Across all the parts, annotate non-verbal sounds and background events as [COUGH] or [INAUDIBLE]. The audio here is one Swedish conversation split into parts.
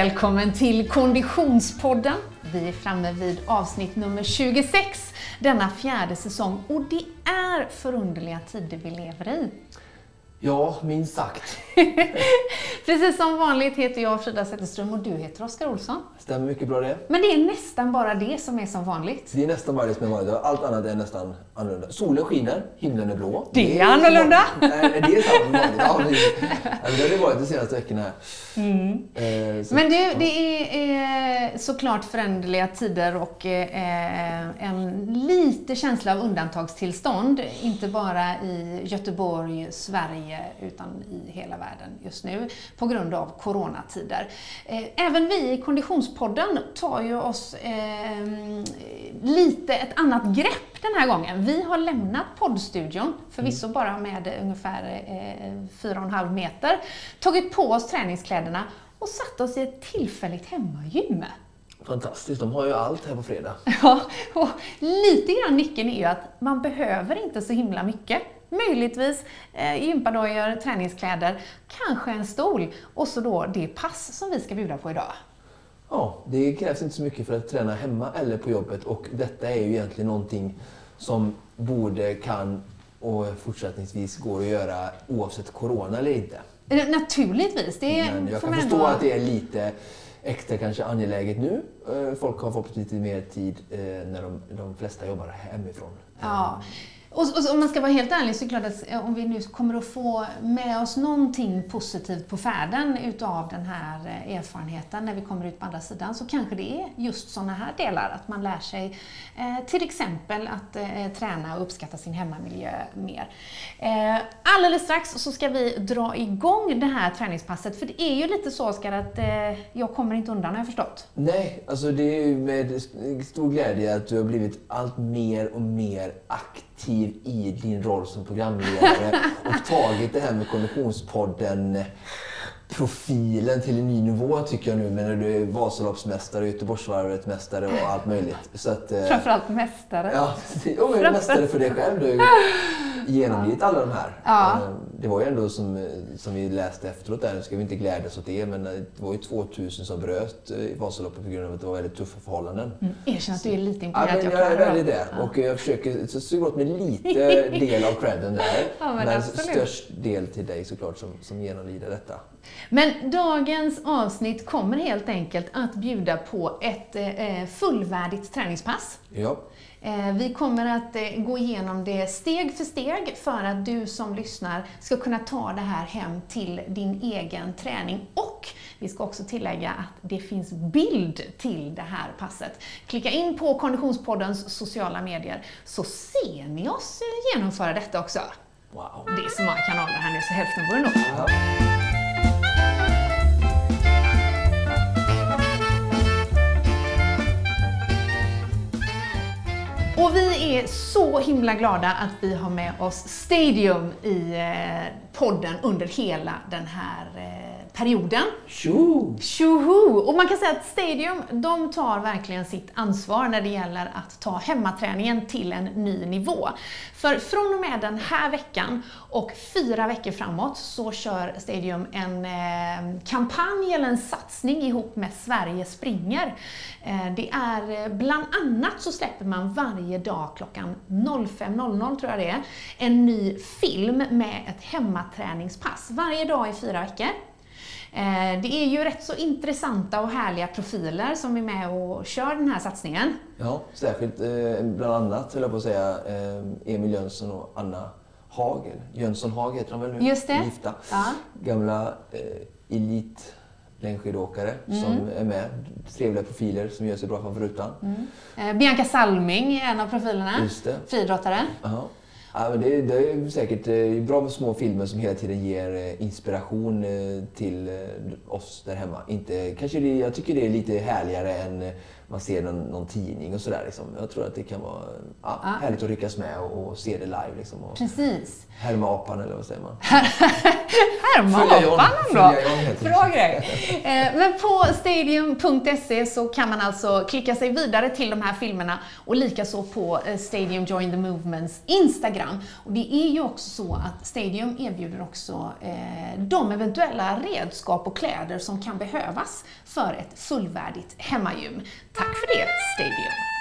välkommen till Konditionspodden. Vi är framme vid avsnitt nummer 26 denna fjärde säsong och det är förunderliga tider vi lever i. Ja, minst sagt. [LAUGHS] Precis som vanligt heter jag Frida Zetterström och du heter Oskar Olsson. Stämmer mycket bra det. Men det är nästan bara det som är som vanligt. Det är nästan bara det som är vanligt. Allt annat är nästan annorlunda. Solen skiner, himlen är blå. Det är annorlunda. [LAUGHS] Nej, det är sant. Ja, det, det har det varit de senaste veckorna. Mm. Eh, så, Men du, det är eh, såklart föränderliga tider och eh, en lite känsla av undantagstillstånd. Inte bara i Göteborg, Sverige, utan i hela världen just nu på grund av coronatider. Även vi i Konditionspodden tar ju oss lite ett annat grepp den här gången. Vi har lämnat poddstudion, förvisso mm. bara med ungefär en halv meter, tagit på oss träningskläderna och satt oss i ett tillfälligt hemmagym. Fantastiskt, de har ju allt här på fredag. [LAUGHS] Ja, och lite grann nyckeln är ju att man behöver inte så himla mycket. Möjligtvis eh, gympadojor, träningskläder, kanske en stol och så då det pass som vi ska bjuda på idag. Ja, det krävs inte så mycket för att träna hemma eller på jobbet och detta är ju egentligen någonting som borde, kan och fortsättningsvis går att göra oavsett corona eller inte. Naturligtvis. Det Men jag kan förstå ändå... att det är lite extra kanske angeläget nu. Eh, folk har fått lite mer tid eh, när de, de flesta jobbar hemifrån. Ja. Och, och, om man ska vara helt ärlig så är det klart att eh, om vi nu kommer att få med oss någonting positivt på färden utav den här eh, erfarenheten när vi kommer ut på andra sidan så kanske det är just sådana här delar, att man lär sig eh, till exempel att eh, träna och uppskatta sin hemmamiljö mer. Eh, alldeles strax så ska vi dra igång det här träningspasset för det är ju lite så Oskar att eh, jag kommer inte undan har jag förstått. Nej, alltså det är ju med stor glädje att du har blivit allt mer och mer aktiv aktiv i din roll som programledare och tagit det här med Konditionspodden eh, profilen till en ny nivå tycker jag nu när du är Vasaloppsmästare, Göteborgsvarvet-mästare och allt möjligt. Så att, eh, Framförallt mästare. Ja, [LAUGHS] jag är mästare för dig själv. Du har genomlidit alla de här. Ja. Eh, det var ju ändå som, som vi läste efteråt där, nu ska vi inte glädjas åt det, men det var ju 2000 som bröt i Vasaloppet på grund av att det var väldigt tuffa förhållanden. Mm. Erkänn att du är lite imponerad. Ja, jag är väldigt det. Ja. Och jag försöker så suga åt mig lite [LAUGHS] del av credden där. Ja, men men störst del till dig såklart som, som genomlider detta. Men dagens avsnitt kommer helt enkelt att bjuda på ett eh, fullvärdigt träningspass. Ja. Eh, vi kommer att eh, gå igenom det steg för steg för att du som lyssnar ska kunna ta det här hem till din egen träning. Och vi ska också tillägga att det finns bild till det här passet. Klicka in på Konditionspoddens sociala medier så ser ni oss genomföra detta också. Wow. Det är så många kanaler här nu så hälften vore nog. Och vi är så himla glada att vi har med oss Stadium i eh, podden under hela den här eh, perioden. Tjoho! Tjoho! Och man kan säga att Stadium, de tar verkligen sitt ansvar när det gäller att ta hemmaträningen till en ny nivå. För från och med den här veckan och fyra veckor framåt så kör Stadium en eh, kampanj eller en satsning ihop med Sverige springer. Eh, det är eh, bland annat så släpper man varje dag klockan 05.00 tror jag det är, en ny film med ett hemmaträningspass varje dag i fyra veckor. Eh, det är ju rätt så intressanta och härliga profiler som är med och kör den här satsningen. Ja, särskilt eh, bland annat höll jag på att säga eh, Emil Jönsson och Anna Hagel. Jönsson Hag heter de väl nu? Just det. Gifta. Ja. Gamla elit längdskidåkare mm. som är med. Trevliga profiler som gör sig bra framför rutan. Mm. Bianca Salming är en av profilerna. Friidrottare. Ja, men det, det, är säkert eh, bra med små filmer som hela tiden ger eh, inspiration eh, till oss där hemma. Inte, kanske det, jag tycker det är lite härligare än man ser någon, någon tidning och sådär. Liksom. Jag tror att det kan vara ja, Ja. härligt att ryckas med och, och se det live. Liksom, och Precis. härma apan eller vad säger man? [LAUGHS] Härma apan det. Bra grej. Eh, Men på stadium.se så kan man alltså klicka sig vidare till de här filmerna och likaså på eh, Stadium Join the Movements Instagram. Och det är ju också så att Stadium erbjuder också eh, de eventuella redskap och kläder som kan behövas för ett fullvärdigt hemmagym. Tack för det Stadium!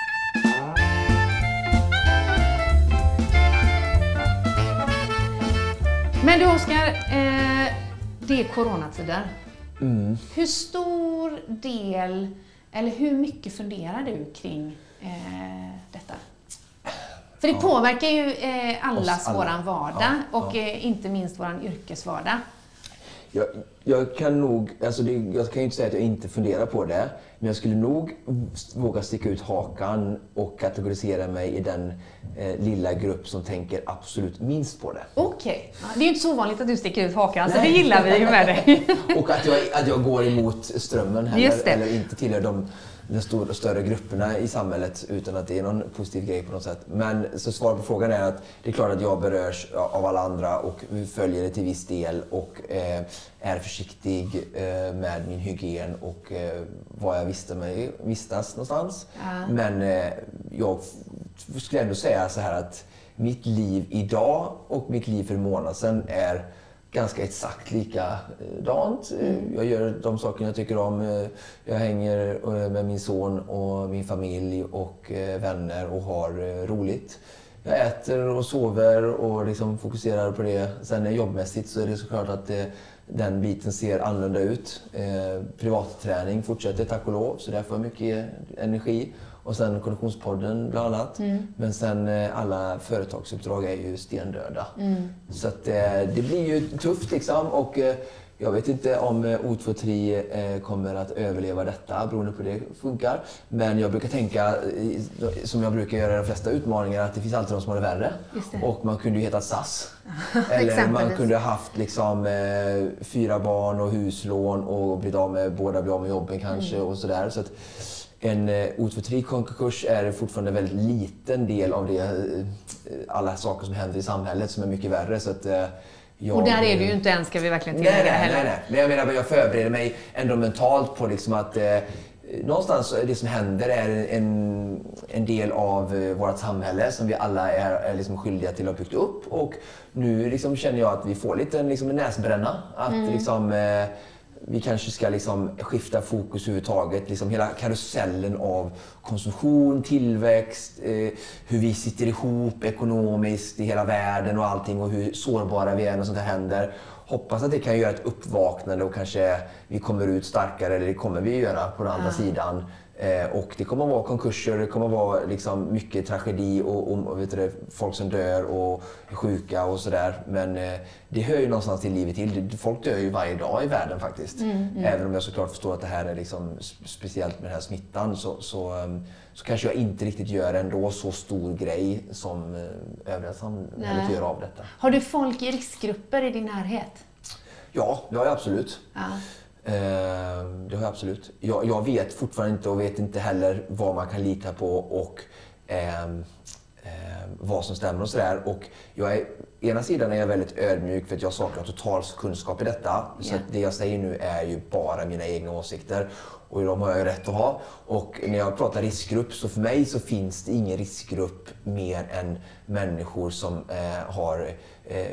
Men du Oskar, eh, det är coronatider. Mm. Hur stor del, eller hur mycket funderar du kring eh, detta? För det påverkar ju eh, allas alla. våran vardag Ja, och Eh, inte minst våran yrkesvardag. Jag, jag kan nog, alltså det, jag kan ju inte säga att jag inte funderar på det, men jag skulle nog våga sticka ut hakan och kategorisera mig i den eh, lilla grupp som tänker absolut minst på det. Okej, ja, det är ju inte så vanligt att du sticker ut hakan, så det gillar vi ju med dig. [LAUGHS] Och att jag, att jag går emot strömmen heller, eller inte tillhör de, de stora, större grupperna i samhället utan att det är någon positiv grej på något sätt. Men så svaret på frågan är att det är klart att jag berörs av alla andra och följer det till viss del och eh, är försiktig eh, med min hygien och eh, var jag visste mig, vistas någonstans. Ja. Men eh, jag skulle ändå säga så här att mitt liv idag och mitt liv för en månad sedan är ganska exakt likadant. Eh, jag gör de saker jag tycker om. Eh, jag hänger eh, med min son och min familj och vänner och har roligt. Jag äter och sover och liksom fokuserar på det. Sen jobbmässigt så är det såklart att det, den biten ser annorlunda ut. Eh, privatträning fortsätter tack och lov, så där får jag mycket energi. Och sen Konditionspodden bland annat. Men sen eh, alla företagsuppdrag är ju stendöda. Så att, eh, det blir ju tufft liksom. Och, eh, jag vet inte om eh, O23 eh, kommer att överleva detta beroende på hur det funkar. Men jag brukar tänka, som jag brukar göra i de flesta utmaningar, att det finns alltid de som har det värre. Det. Och man kunde ju heta SAS. [LAUGHS] Eller man kunde ha haft liksom, fyra barn och huslån och blivit av med, båda blir av med jobben kanske Mm. och sådär. Så att en eh, O23 konkurs är fortfarande en väldigt liten del av det, eh, alla saker som händer i samhället som är mycket värre. Så att, eh, jag, Och där är du ju inte än, ska vi verkligen tillägga nej, heller. nej, nej. Men jag menar, jag förbereder mig ändå mentalt på liksom att eh, någonstans det som händer är en, en del av eh, vårt samhälle som vi alla är, är liksom skyldiga till att ha byggt upp. Och nu liksom känner jag att vi får lite liksom en näsbränna. Att liksom, eh, vi kanske ska liksom skifta fokus överhuvudtaget. Liksom hela karusellen av konsumtion, tillväxt, eh, hur vi sitter ihop ekonomiskt i hela världen och allting och hur sårbara vi är när sånt här händer. Hoppas att det kan göra ett uppvaknande och kanske vi kommer ut starkare, eller det kommer vi göra på den andra sidan. Eh, och det kommer att vara konkurser, det kommer att vara liksom mycket tragedi och, och, du, folk som dör och är sjuka och sådär. Men eh, det hör ju någonstans till livet till. Folk dör ju varje dag i världen faktiskt. Även om jag såklart förstår att det här är liksom sp- speciellt med den här smittan så, så, ehm, så kanske jag inte riktigt gör ändå så stor grej som eh, övriga samhället gör av detta. Har du folk i riskgrupper i din närhet? Ja, det har jag absolut. Ja. Eh, det har jag absolut. Jag, jag vet fortfarande inte och vet inte heller vad man kan lita på och ehm, ehm, vad som stämmer och sådär. Och jag är, ena sidan är jag väldigt ödmjuk för att jag saknar total kunskap i detta. Så att det jag säger nu är ju bara mina egna åsikter. Och de har jag ju rätt att ha. Och när jag pratar riskgrupp så för mig så finns det ingen riskgrupp mer än människor som eh, har eh,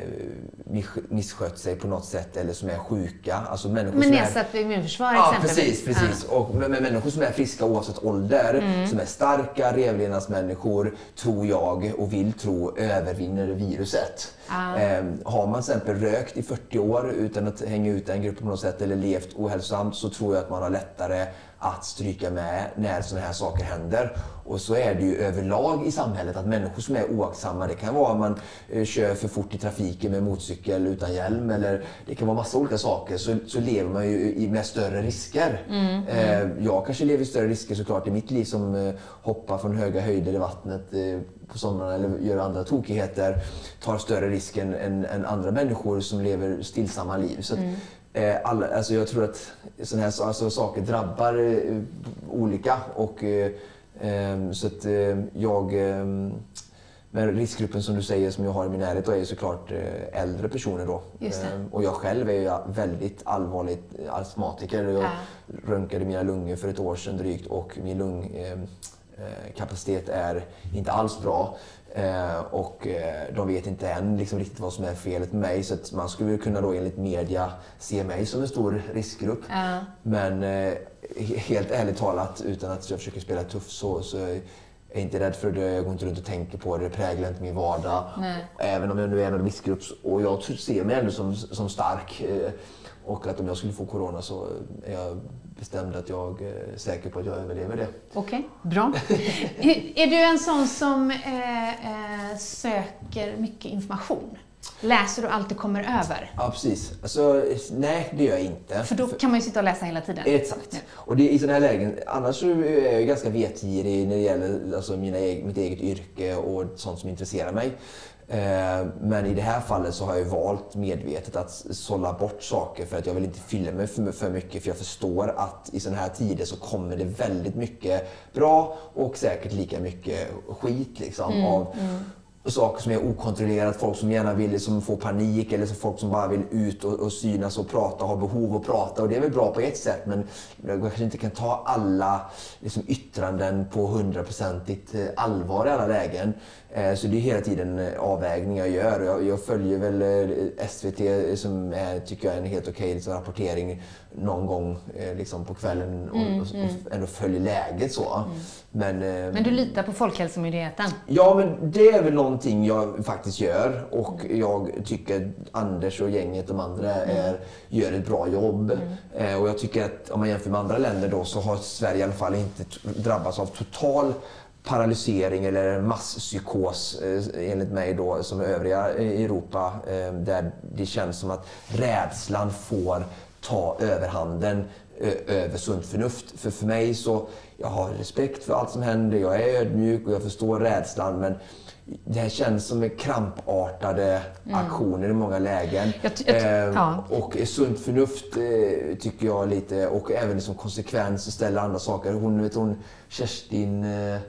miss- misskött sig på något sätt eller som är sjuka. Alltså människor Med som är nedsatt immunförsvar Ja, exempelvis. precis. precis. Och med, med människor som är friska oavsett ålder, Mm. som är starka revlevnadsmänniskor, tror jag och vill tro, övervinner viruset. Ah. Ehm, har man till exempel rökt i 40 år utan att hänga ut den gruppen på något sätt eller levt ohälsosamt så tror jag att man har lättare att stryka med när sådana här saker händer. Och så är det ju överlag i samhället att människor som är oaktsamma, det kan vara att man eh, kör för fort i trafiken med motorcykel utan hjälm eller det kan vara massa olika saker, så, så lever man ju med större risker. Eh, jag kanske lever i större risker såklart i mitt liv som eh, hoppar från höga höjder i vattnet på somrarna eller gör andra tokigheter, tar större risk än, än, andra människor som lever stillsamma liv. Så Eh, alla, alltså jag tror att sådana här alltså, saker drabbar eh, olika. Och, eh, eh så att eh, jag... Eh, men riskgruppen som du säger som jag har i min närhet är ju såklart äldre personer då. Och jag själv är väldigt allvarligt astmatiker. Jag ja. röntgade mina lungor för ett år sedan drygt och min lungkapacitet är inte alls bra. Eh, och eh, de vet inte än liksom, riktigt vad som är felet med mig. Så att man skulle kunna då enligt media se mig som en stor riskgrupp. Ja. Men eh, helt ärligt talat, utan att jag försöker spela tuff så, så är jag inte rädd för det. Jag går inte runt och tänker på det. Det präglar inte min vardag. Nej. Även om jag nu är en riskgrupp. Och jag ser mig ändå som, som stark. Eh, och att om jag skulle få corona så är jag bestämd att jag är säker på att jag överlever det. Okej, okay, bra. [LAUGHS] är du en sån som eh, eh, söker mycket information? Läser du allt du kommer över? Ja, precis. Alltså, nej, det gör jag inte. För då kan man ju sitta och läsa hela tiden. Exakt. Ja. Och det, i sådana här lägen, annars är jag ganska vetgirig när det gäller alltså, mina, mitt eget yrke och sånt som intresserar mig. Eh, men i det här fallet så har jag valt medvetet att sålla bort saker för att jag vill inte fylla mig för, mycket. För jag förstår att i sådana här tider så kommer det väldigt mycket bra och säkert lika mycket skit liksom, mm, av, mm saker som är okontrollerat. Folk som gärna vill liksom få panik eller så folk som bara vill ut och, och synas och prata och har behov att prata. Och det är väl bra på ett sätt men jag kanske inte kan ta alla liksom, yttranden på hundraprocentigt eh, allvar i alla lägen. Eh, så det är hela tiden eh, avvägningar jag gör. Jag, jag följer väl SVT som är, tycker jag är en helt okej liksom, rapportering någon gång liksom, på kvällen och, mm, och, och mm. ändå följer läget så. Mm. Men, men du litar på Folkhälsomyndigheten? Ja, men det är väl någonting jag faktiskt gör och jag tycker Anders och gänget, de andra, mm. är, gör ett bra jobb. Mm. och jag tycker att om man jämför med andra länder då så har Sverige i alla fall inte drabbats av total paralysering eller masspsykos eh, enligt mig då som övriga Europa eh, där det känns som att rädslan får ta överhanden över sunt förnuft. För för mig så, jag har respekt för allt som händer, jag är ödmjuk och jag förstår rädslan men det här känns som krampartade mm. aktioner i många lägen. Jag, jag, eh, ja. Och sunt förnuft eh, tycker jag lite och även som konsekvens ställa andra saker. Hon, vet hon Kerstin eh,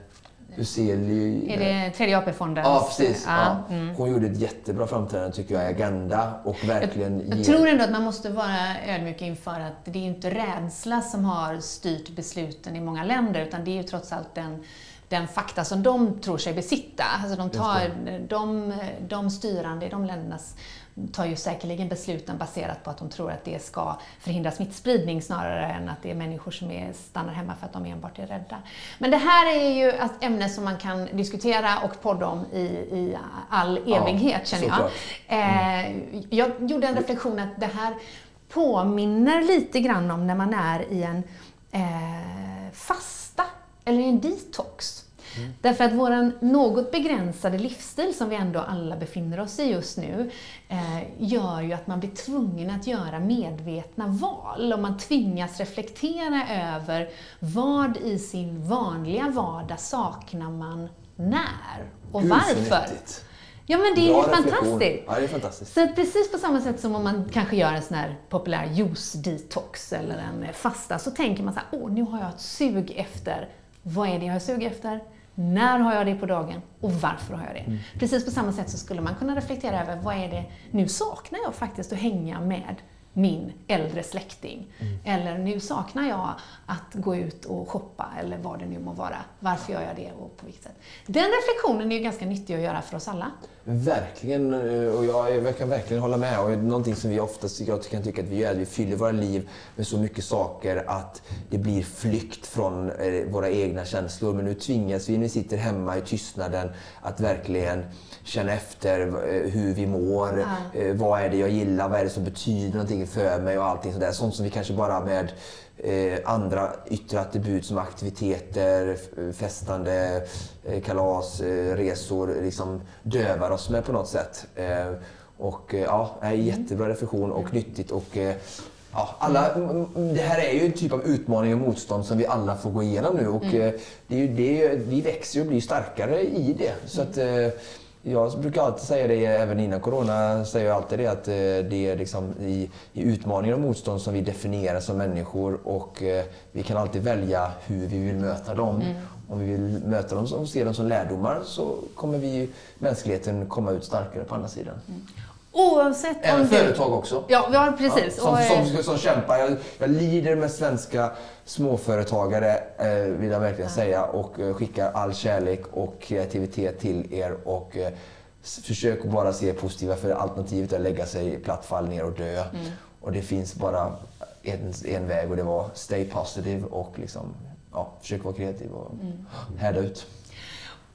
Huseli. Är det tredje AP-fonden? Ja, precis. Ja. Ja. Mm. Hon gjorde ett jättebra framträdande tycker jag i Agenda och verkligen Jag, jag tror ändå att man måste vara ödmjuk inför att det är inte rädsla som har styrt besluten i många länder utan det är ju trots allt den den fakta som de tror sig besitta. Alltså de, tar, de, de styrande i de länderna tar ju säkerligen besluten baserat på att de tror att det ska förhindra smittspridning snarare än att det är människor som är, stannar hemma för att de enbart är rädda. Men det här är ju ett ämne som man kan diskutera och podda om i, i all evighet ja, känner jag. Mm. Jag gjorde en reflektion att det här påminner lite grann om när man är i en eh, fasta eller en detox. Mm. Därför att vår något begränsade livsstil som vi ändå alla befinner oss i just nu eh, gör ju att man blir tvungen att göra medvetna val och man tvingas reflektera över vad i sin vanliga vardag saknar man när och Gud, varför. Ja men det är fantastiskt. Ja, det är fantastiskt. Så precis på samma sätt som om man kanske gör en sån här populär juice-detox eller en fasta, så tänker man så här, åh nu har jag ett sug efter, vad är det jag har sug efter? När har jag det på dagen och varför har jag det? Mm. Precis på samma sätt så skulle man kunna reflektera över vad är det, nu saknar jag faktiskt att hänga med min äldre släkting. Mm. Eller nu saknar jag att gå ut och shoppa eller vad det nu må vara. Varför gör jag det och på vilket sätt? Den reflektionen är ju ganska nyttig att göra för oss alla. Verkligen, eh, och jag kan verkligen hålla med. Och någonting som vi oftast jag kan tycka att vi gör, att vi fyller våra liv med så mycket saker att det blir flykt från eh, våra egna känslor. Men nu tvingas vi när vi sitter hemma i tystnaden att verkligen känna efter eh, hur vi mår. Ja. Vad är det jag gillar? Vad är det som betyder någonting för mig? Och allting sådär. Sånt som vi kanske bara med Eh, andra yttre attribut som aktiviteter, festande, eh, kalas, eh, resor liksom dövar oss med på något sätt. Eh, och eh, ja, är en jättebra reflektion och nyttigt. Och, eh, ja, alla, det här är ju en typ av utmaning och motstånd som vi alla får gå igenom nu. Och, mm. det är ju det, vi växer och blir starkare i det. Så att, jag brukar alltid säga det, även innan corona, säger jag alltid det att eh, det är liksom i, i utmaningar och motstånd som vi definierar som människor och eh, vi kan alltid välja hur vi vill möta dem. Mm. Om vi vill möta dem och se dem som lärdomar så kommer vi mänskligheten komma ut starkare på andra sidan. Mm. Oavsett Även om företag också. Ja, ja precis. Ja, som, och, som, som, som kämpar. Jag, jag, lider med svenska småföretagare, eh, vill jag verkligen ja. säga. Och eh, skickar all kärlek och kreativitet till er. Och eh, försök att bara se positiva, för alternativet är att lägga sig platt, fall ner och dö. Mm. Och det finns bara en, en väg och det var stay positive och liksom, ja, försök vara kreativ och mm. härda ut.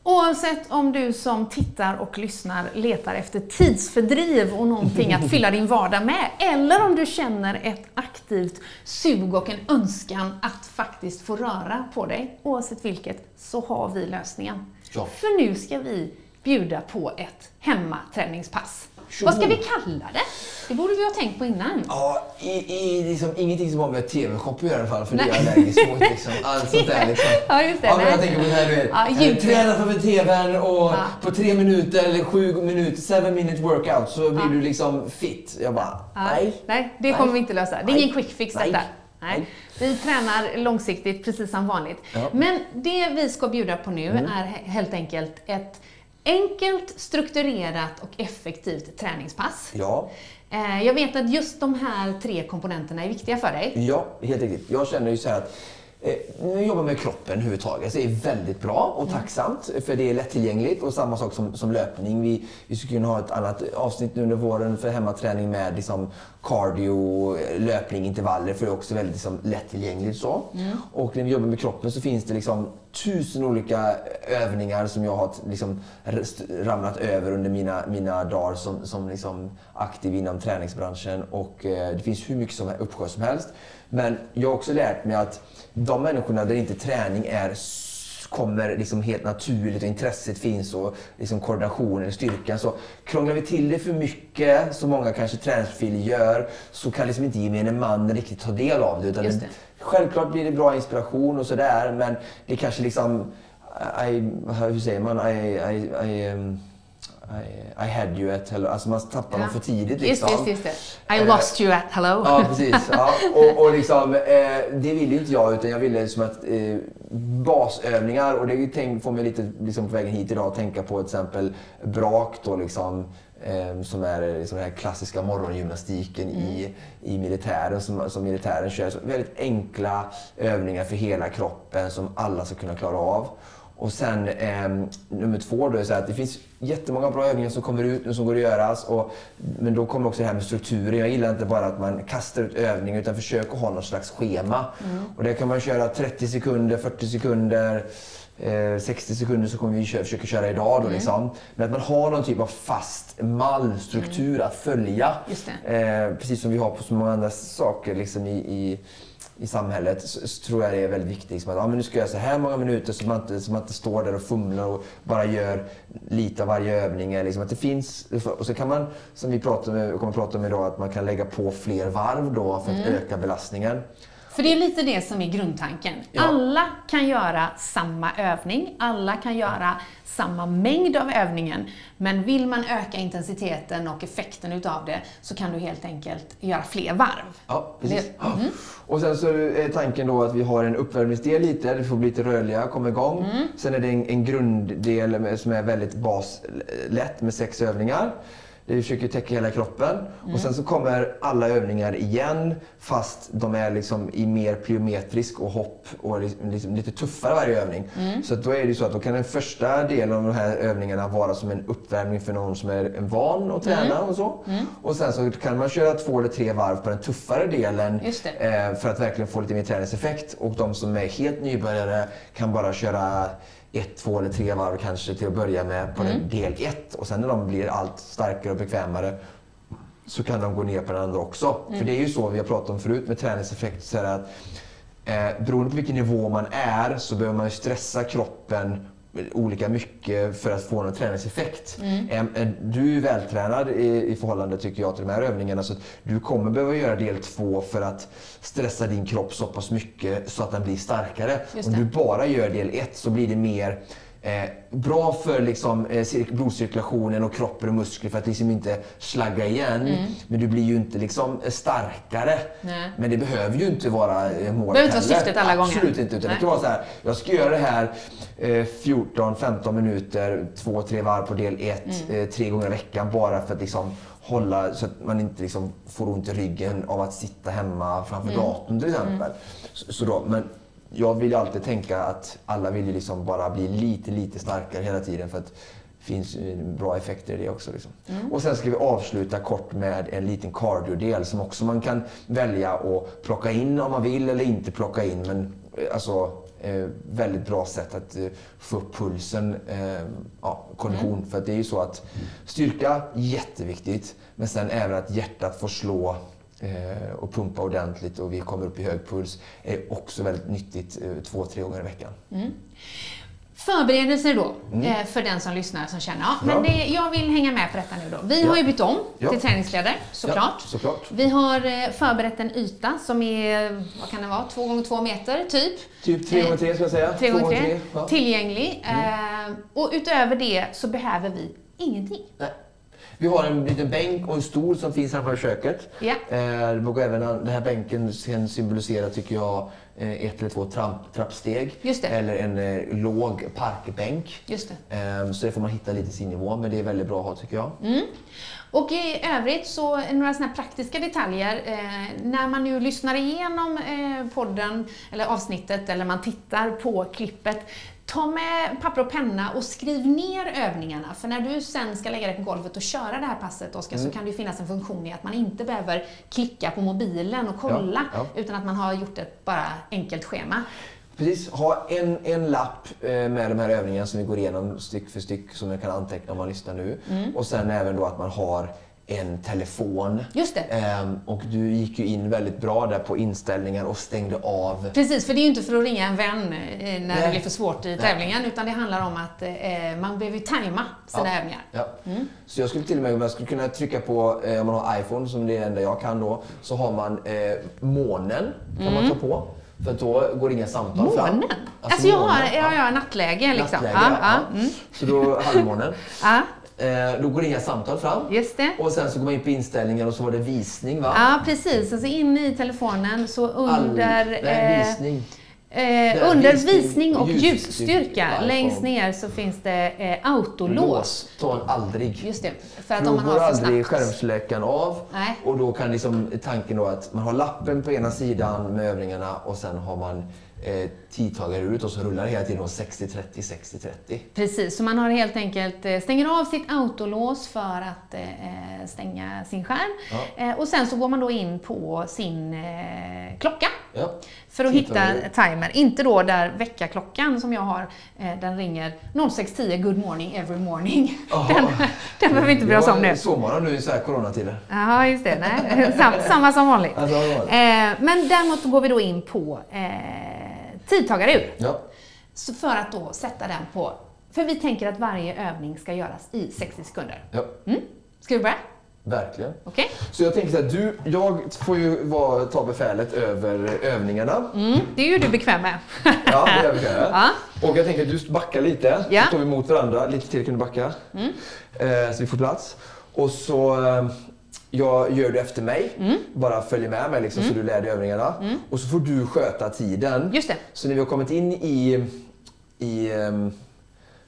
Oavsett om du som tittar och lyssnar letar efter tidsfördriv och någonting att fylla din vardag med, eller om du känner ett aktivt sug och en önskan att faktiskt få röra på dig, oavsett vilket, så har vi lösningen. Ja. För nu ska vi bjuda på ett hemmaträningspass. Vad ska vi kalla det? Det borde vi ha tänkt på innan. Ja, i, i, liksom, ingenting som har med TV-shop att göra i alla fall, för Nej. det är jag allergisk mot. Liksom. [LAUGHS] Allt sånt där liksom. Ja, just det. Ja, men jag tänker på det här, du vet. Ja, träna framför TVn och ja. på tre minuter eller sju minuter, seven minute workout, så blir ja. du liksom fit. Jag bara, nej. Nej, det kommer vi inte lösa. Det är ingen quick fix detta. Nej. Vi tränar långsiktigt precis som vanligt. Ja. Men det vi ska bjuda på nu mm. är helt enkelt ett Enkelt, strukturerat och effektivt träningspass. Ja. Eh, jag vet att just de här tre komponenterna är viktiga för dig. Ja, helt riktigt. Jag känner ju så här att Eh, jag jobbar med kroppen överhuvudtaget så är det väldigt bra och tacksamt för det är lättillgängligt och samma sak som, som löpning. Vi, vi skulle kunna ha ett annat avsnitt nu under våren för hemmaträning med liksom cardio, löpning, intervaller för det är också väldigt liksom, lättillgängligt. Så. Mm. Och när vi jobbar med kroppen så finns det liksom tusen olika övningar som jag har liksom ramlat över under mina, mina dagar som, som liksom aktiv inom träningsbranschen. Och eh, det finns hur mycket som, uppsjö som helst. Men jag har också lärt mig att de människorna där inte träning är kommer liksom helt naturligt och intresset finns och liksom koordinationen, styrkan. Så krånglar vi till det för mycket, som många kanske träningsprofiler gör, så kan liksom inte gemene man riktigt ta del av det. Utan det. Självklart blir det bra inspiration och sådär, men det kanske liksom... I, hur säger man? I, I, I, um, i, I had you at hello. Alltså man tappar ja. dem för tidigt. Liksom. Just, just, just det. I uh, lost you at hello. Ja, precis. Ja. [LAUGHS] Och, och liksom, eh, det ville inte jag, utan jag ville som att eh, basövningar, och det tänk, får mig lite liksom, på vägen hit idag att tänka på till exempel brak då liksom. Eh, som är liksom den här klassiska morgongymnastiken mm. i, i militären som, som militären kör. Så väldigt enkla övningar för hela kroppen som alla ska kunna klara av. Och sen eh, nummer två då är så att det finns jättemånga bra övningar som kommer ut och som går att göras. Och, men då kommer också det här med strukturen. Jag gillar inte bara att man kastar ut övningar utan försök att ha något slags schema. Mm. Och där kan man köra 30 sekunder, 40 sekunder, eh, 60 sekunder så kommer vi köra, försöka köra idag. Då, mm. liksom. Men att man har någon typ av fast mallstruktur mm. att följa. Eh, precis som vi har på så många andra saker liksom i, i i samhället så, så, tror jag det är väldigt viktigt. Liksom att, ja, men nu ska jag så här många minuter så man, inte, så man inte står där och fumlar och bara gör lite av varje övning. Liksom att det finns, och så kan man, som vi pratar med, kommer att prata om idag, att man kan lägga på fler varv då för att mm. öka belastningen. För det är lite det som är grundtanken. Ja. Alla kan göra samma övning, alla kan göra samma mängd av övningen, men vill man öka intensiteten och effekten utav det så kan du helt enkelt göra fler varv. Ja, precis. Mm. Och sen så är tanken då att vi har en uppvärmningsdel lite, det får bli lite rörliga, komma igång. Mm. Sen är det en, en grunddel som är väldigt baslätt med sex övningar. Vi försöker täcka hela kroppen. Mm. Och sen så kommer alla övningar igen fast de är liksom i mer plyometrisk och hopp och liksom lite tuffare varje övning. Mm. Så då är det så att då kan den första delen av de här övningarna vara som en uppvärmning för någon som är van att träna mm. och så. Mm. Och sen så kan man köra två eller tre varv på den tuffare delen eh, för att verkligen få lite mer träningseffekt. Och de som är helt nybörjare kan bara köra ett, två eller tre varv kanske till att börja med på mm. del ett. Och sen när de blir allt starkare och bekvämare så kan de gå ner på den andra också. Mm. För det är ju så vi har pratat om förut med träningseffekt. Så att, eh, beroende på vilken nivå man är så behöver man stressa kroppen olika mycket för att få någon träningseffekt. Mm. Du är vältränad i, i förhållande tycker jag till de här övningarna så du kommer behöva göra del två för att stressa din kropp så pass mycket så att den blir starkare. Om du bara gör del ett så blir det mer Eh, bra för liksom, eh, cirk- blodcirkulationen och kroppen och muskler för att liksom inte slagga igen. Men du blir ju inte liksom eh, starkare. Mm. Nej. Men det behöver ju inte vara eh, målet Behöver inte vara syftet alla gånger. Absolut inte. Utan Nej. det kan vara så här, jag ska göra det här eh, 14-15 minuter, 2-3 varv på del 1, Mm. eh, tre gånger i veckan bara för att liksom hålla så att man inte liksom får ont i ryggen av att sitta hemma framför Mm. datorn till exempel. Så, så då, men jag vill alltid tänka att alla vill ju liksom bara bli lite, lite starkare hela tiden för att det finns bra effekter i det också. Liksom. Mm. Och sen ska vi avsluta kort med en liten cardio-del som också man kan välja att plocka in om man vill eller inte plocka in. Men eh, alltså, eh, väldigt bra sätt att eh, få upp pulsen, eh, ja, kondition. För att det är ju så att styrka, jätteviktigt. Men sen även att hjärtat får slå och pumpa ordentligt och vi kommer upp i hög puls är också väldigt nyttigt eh, två, tre gånger i veckan. Förberedelser då, eh, för den som lyssnar som känner, ja, men Mm. Ja. det, jag vill hänga med på detta nu då. Vi Ja. har ju bytt om Ja. till träningskläder, såklart. Ja, såklart. Vi har eh, förberett en yta som är, vad kan det vara, två gånger två meter typ. Typ tre gånger tre ska jag säga. Tre gånger tre. Tillgänglig. Eh, och utöver det så behöver vi ingenting. Nej. Vi har en liten bänk och en stol som finns här på köket. Ja. Eh, även, den här bänken sen symboliserar, tycker jag, eh, ett eller två tramp, trappsteg. Eller en eh, låg parkbänk. Just det. Eh, så det får man hitta lite sin nivå, men det är väldigt bra att ha tycker jag. Mm. Och i övrigt så några sådana praktiska detaljer. Eh, när man nu lyssnar igenom eh, podden eller avsnittet eller man tittar på klippet, ta med papper och penna och skriv ner övningarna. För när du sen ska lägga dig på golvet och köra det här passet, Oskar, Mm. så kan det finnas en funktion i att man inte behöver klicka på mobilen och kolla, Ja, ja. utan att man har gjort ett bara enkelt schema. Precis, ha en, en lapp eh, med de här övningarna som vi går igenom styck för styck som jag kan anteckna om man lyssnar nu. Mm. Och sen även då att man har en telefon. Just det. Ehm, och du gick ju in väldigt bra där på inställningar och stängde av. Precis, för det är ju inte för att ringa en vän eh, när det Nej. blir för svårt i tävlingen, utan det handlar om att eh, man behöver tajma sina Ja. övningar. Ja. Mm. Så jag skulle till och med om jag skulle kunna trycka på, eh, om man har iPhone som det är det enda jag kan då, så har man eh, månen kan man ta på. För då går inga samtal fram. Mm. Månen? Alltså, jag har, månen, jag har nattläge liksom. Nattläge, ja, ja. ja. Mm. Så då halvmånen. Eh, då går inga samtal fram. just det. Och sen så går man in på inställningar och så var det visning va? Ja, precis. Alltså in i telefonen så under... All, nej, eh, visning. Eh, under visning, visning och ljusstyrka. ljusstyrka, längst ner så finns det eh, autolås. Lås aldrig. Just det, för att För om då man går har aldrig skärmsläckaren av. Nej. Och då kan liksom tanken då att man har lappen på ena sidan med övningarna och sen har man eh, tidtagare ut och så rullar det hela tiden om 60-30, 60-30. Precis, så man har helt enkelt eh, stänger av sitt autolås för att eh, stänga sin skärm. Ja. Eh, och sen så går man då in på sin eh, klocka Ja. för att hitta Tidtagare. timer. Inte då där väckarklockan som jag har, eh, den ringer 06.10 good morning every morning. Jaha. [LAUGHS] Den, den behöver vi inte bry oss om nu. Sovmorgon nu i så här coronatider. Ja, just det. Nej. [LAUGHS] Sam, samma som vanligt. Alltså. Eh, men däremot går vi då in på eh, tidtagare ur. ja. Så för att då sätta den på... För vi tänker att varje övning ska göras i 60 sekunder. ja, Mm. Ska vi börja? verkligen. Okej? Så jag tänker så här, du, jag får ju vara, ta befälet över övningarna. Mm. Det är ju du bekväm med. Ja, det gör vi kan Ja. Och jag tänker att du backar lite, Ja. så står vi mot varandra. Lite till kan du backa. Mm. Eh, så vi får plats. Och så eh, jag gör du efter mig. Mm. Bara följer med mig liksom, så du lär dig övningarna. Och så får du sköta tiden. Just det. Så när vi har kommit in i, i ehm,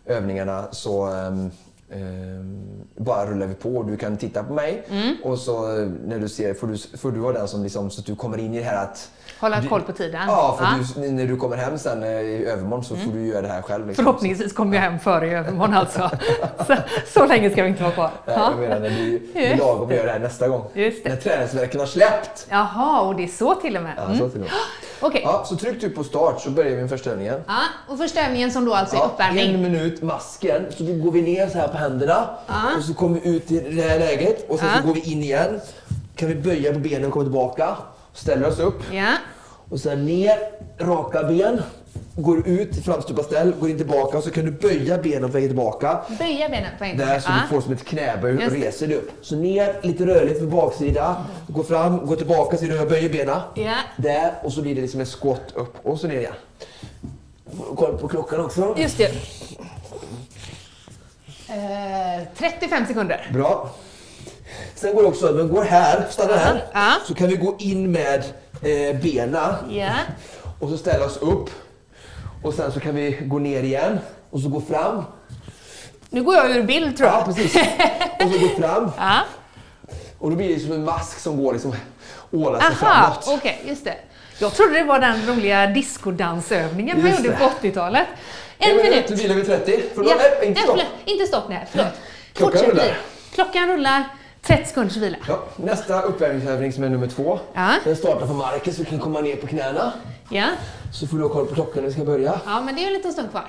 övningarna så ehm, ehm, bara rullar vi på. Du kan titta på mig Mm. och så eh, när du ser får du, får du vara den som liksom, så att du kommer in i det här att Hålla du- koll på tiden. Ja, för Ja. Du, när du kommer hem sen eh, i övermorgon så får du göra det här själv. Liksom. Förhoppningsvis kommer jag hem före i övermorgon alltså. [LAUGHS] Så, så länge ska vi inte vara kvar. Nej, Ja. jag menar när du Just lagom att det. göra det här nästa gång. Just det. När träningsvärken har släppt. Jaha, och det är så till och med. Ja, Mm. så till och med. [GASPS] Okej. ja, så tryck du på start så börjar vi med första övningen. Ja, och första övningen som då alltså är Ja, uppvärmning. en minut masken. Så då går vi ner så här på händerna. Ja. Och så kommer vi ut i det här läget. Och sen Ja. så går vi in igen. Kan vi böja på benen och komma tillbaka. Ställer oss upp. Ja. Och sen ner, raka ben. Går ut i framstupa ställ, går in tillbaka. Så kan du böja benen på vägen tillbaka. Böja benen på en Där så du får som ett knäböj och reser dig upp. Så ner, lite rörligt för baksida. Gå fram, gå tillbaka så du böjer benen. Ja. Där och så blir det liksom en skott upp och så ner igen. Kolla på klockan också. Just det. Eh, 35 sekunder. Bra. Sen går det också, vi går här, stannar här. Så kan vi gå in med eh, bena Ja. och så ställa oss upp. Och sen så kan vi gå ner igen och så gå fram. Nu går jag ur bild tror jag. Ja, precis. Och så gå fram. [LAUGHS] Ja. Och då blir det som en mask som går liksom ålar sig Aha, framåt. okej, just det. Jag trodde det var den roliga discodansövningen man gjorde på 80-talet. En men minut. Nu vilar vi 30. Förlåt, Ja, nej, inte nej, stopp. förlåt. Inte stopp, nej. Förlåt. Klockan Fortsätt rullar. Klockan rullar. 30 sekunders vila. Ja, nästa uppvärmningsövning som är nummer två. Ja. Den startar på marken så vi kan komma ner på knäna. Ja. Så får du ha koll på klockan när vi ska börja. ja, men det är ju en liten stund kvar.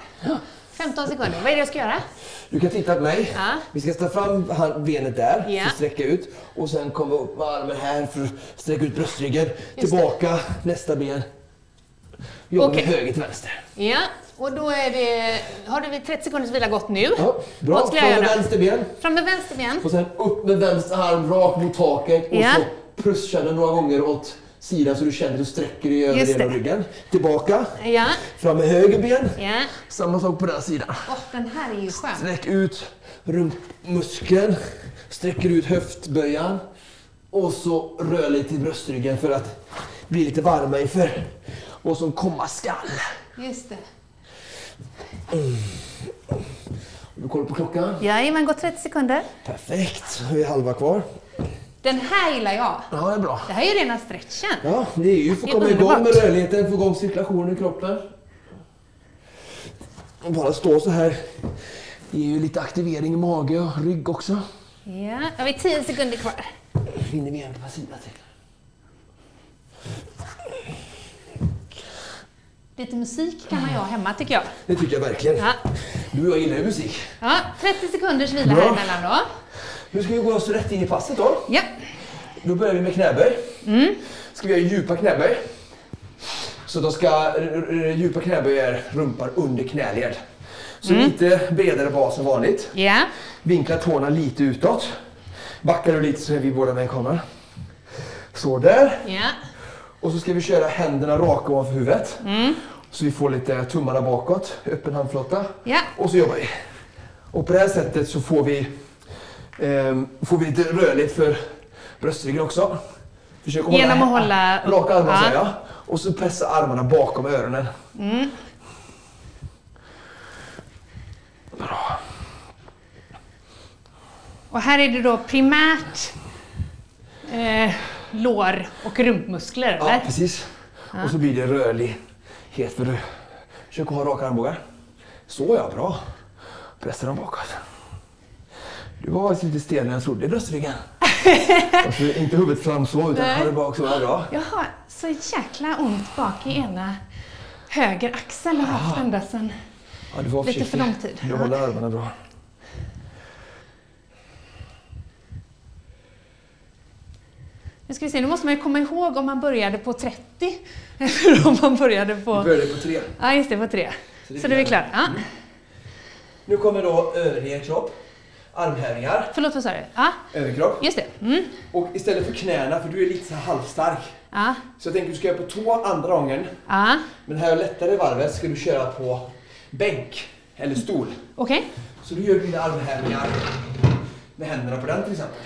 15 sekunder. Vad är det jag ska göra? Du kan titta på mig. Ja. Vi ska ta fram benet där, Ja. för att sträcka ut. Och sen komma upp med armen här för att sträcka ut bröstryggen. Tillbaka, nästa ben. Jobba Okej. med höger till vänster. Ja, och då är det... Har du 30 sekunders vila gått nu? Ja, bra. Fram med vänster ben. Fram med vänster ben. Och sen upp med vänster arm rakt mot taket. Och Ja. så pushar den några gånger åt sidan så du känner att du sträcker dig över Just delen av det. ryggen. Tillbaka. Ja. Fram med höger ben. Ja. Samma sak på den sidan. Åh, den här är ju skön. Sträck ut rumpmuskeln. Sträcker ut höftböjan. Och så rör lite i bröstryggen för att bli lite varma inför vad som komma skall. Just det. Har du koll på klockan? Jajamän, gått 30 sekunder. Perfekt. Vi är halva kvar. Den här gillar jag. Ja, det är bra. Det här är ju rena stretchen. Ja, det är ju för att Det komma igång med rörligheten, få igång cirkulationen i kroppen. Och bara stå så här ger ju lite aktivering i mage och rygg också. Ja, har vi 10 sekunder kvar. Hinner vi en på sida till. Lite musik kan man ju ha hemma tycker jag. Det tycker jag verkligen. Ja, Du och jag gillar ju musik. ja 30 sekunders vila Bra. här emellan då. Nu ska vi gå oss rätt in i passet då. Ja, Då börjar vi med knäböj. Ska vi göra djupa knäböj. Så då ska djupa knäböj är rumpan under knäled. Så lite bredare bas än vanligt. ja, Vinkla tårna lite utåt. Backar du lite så är vi båda med i kameran. Så där. ja. Och så ska vi köra händerna raka ovanför huvudet. Så vi får lite tummarna bakåt, öppen handflata. Ja. Och så jobbar vi. Och på det här sättet så får vi, ehm, får vi lite rörligt för bröstryggen också. Försök att Genom att hålla upp. Raka armar Ja. jag. Och så pressa armarna bakom öronen. Bra. Och här är det då primärt eh, lår och rumpmuskler, Ja, eller? precis. Och så blir det rörlighet för du. Försök att ha raka armbågar. Så ja, bra. Pressa dem bakåt. Du var lite stelare än jag trodde i bröstryggen. [LAUGHS] alltså, inte huvudet fram så, utan det bak så. Ja, bra. Jag har så jäkla ont bak i ena höger axel har jag haft ända sedan. Ja, Lite för lång tid. Du Ja. håller armarna bra. Nu ska vi se, nu måste man ju komma ihåg om man började på 30 [LAUGHS] eller om man började Vi på... börjar på tre. Ja, just det, på 3. Så det Så det är vi klara. Ja. Nu kommer då överkropp. Armhävningar. Förlåt, vad sa du? Ja, Överkropp. just det. Mm. Och istället för knäna, för du är lite så halvstark. Ja, Så jag tänker du ska göra på tå andra gången. ja. Men här lättare varvet ska du köra på bänk eller stol. okej. Så du gör dina armhävningar med händerna på den till exempel.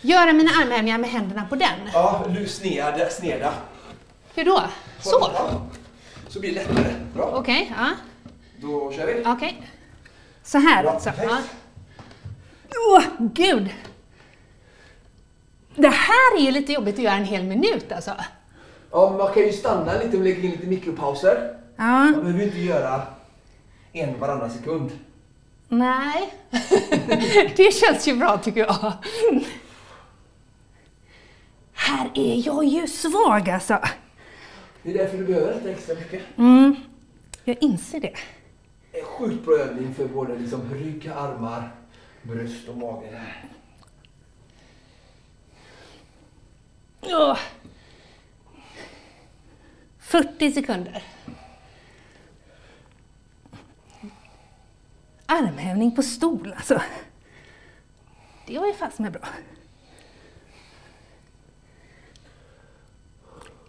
Göra mina armhävningar med händerna på den. Ja, du sneda. sneda. Hur då? Så? Så blir det lättare. Bra. Okej, ja. Då kör vi. Okej. Så här Bra, alltså. Ja. Åh, gud! Det här är ju lite jobbigt att göra en hel minut alltså. Ja, man kan ju stanna lite och lägga in lite mikropauser. Ja. Man behöver inte göra en varannan sekund. Nej. [LAUGHS] det känns ju bra tycker jag. Här är jag ju svag alltså. Det är därför du behöver detta extra mycket. Mm. Jag inser det. En sjukt bra övning för både liksom rygg, armar, bröst och mage. Åh. 40 sekunder. Armhävning på stol alltså. Det var ju fasen med bra.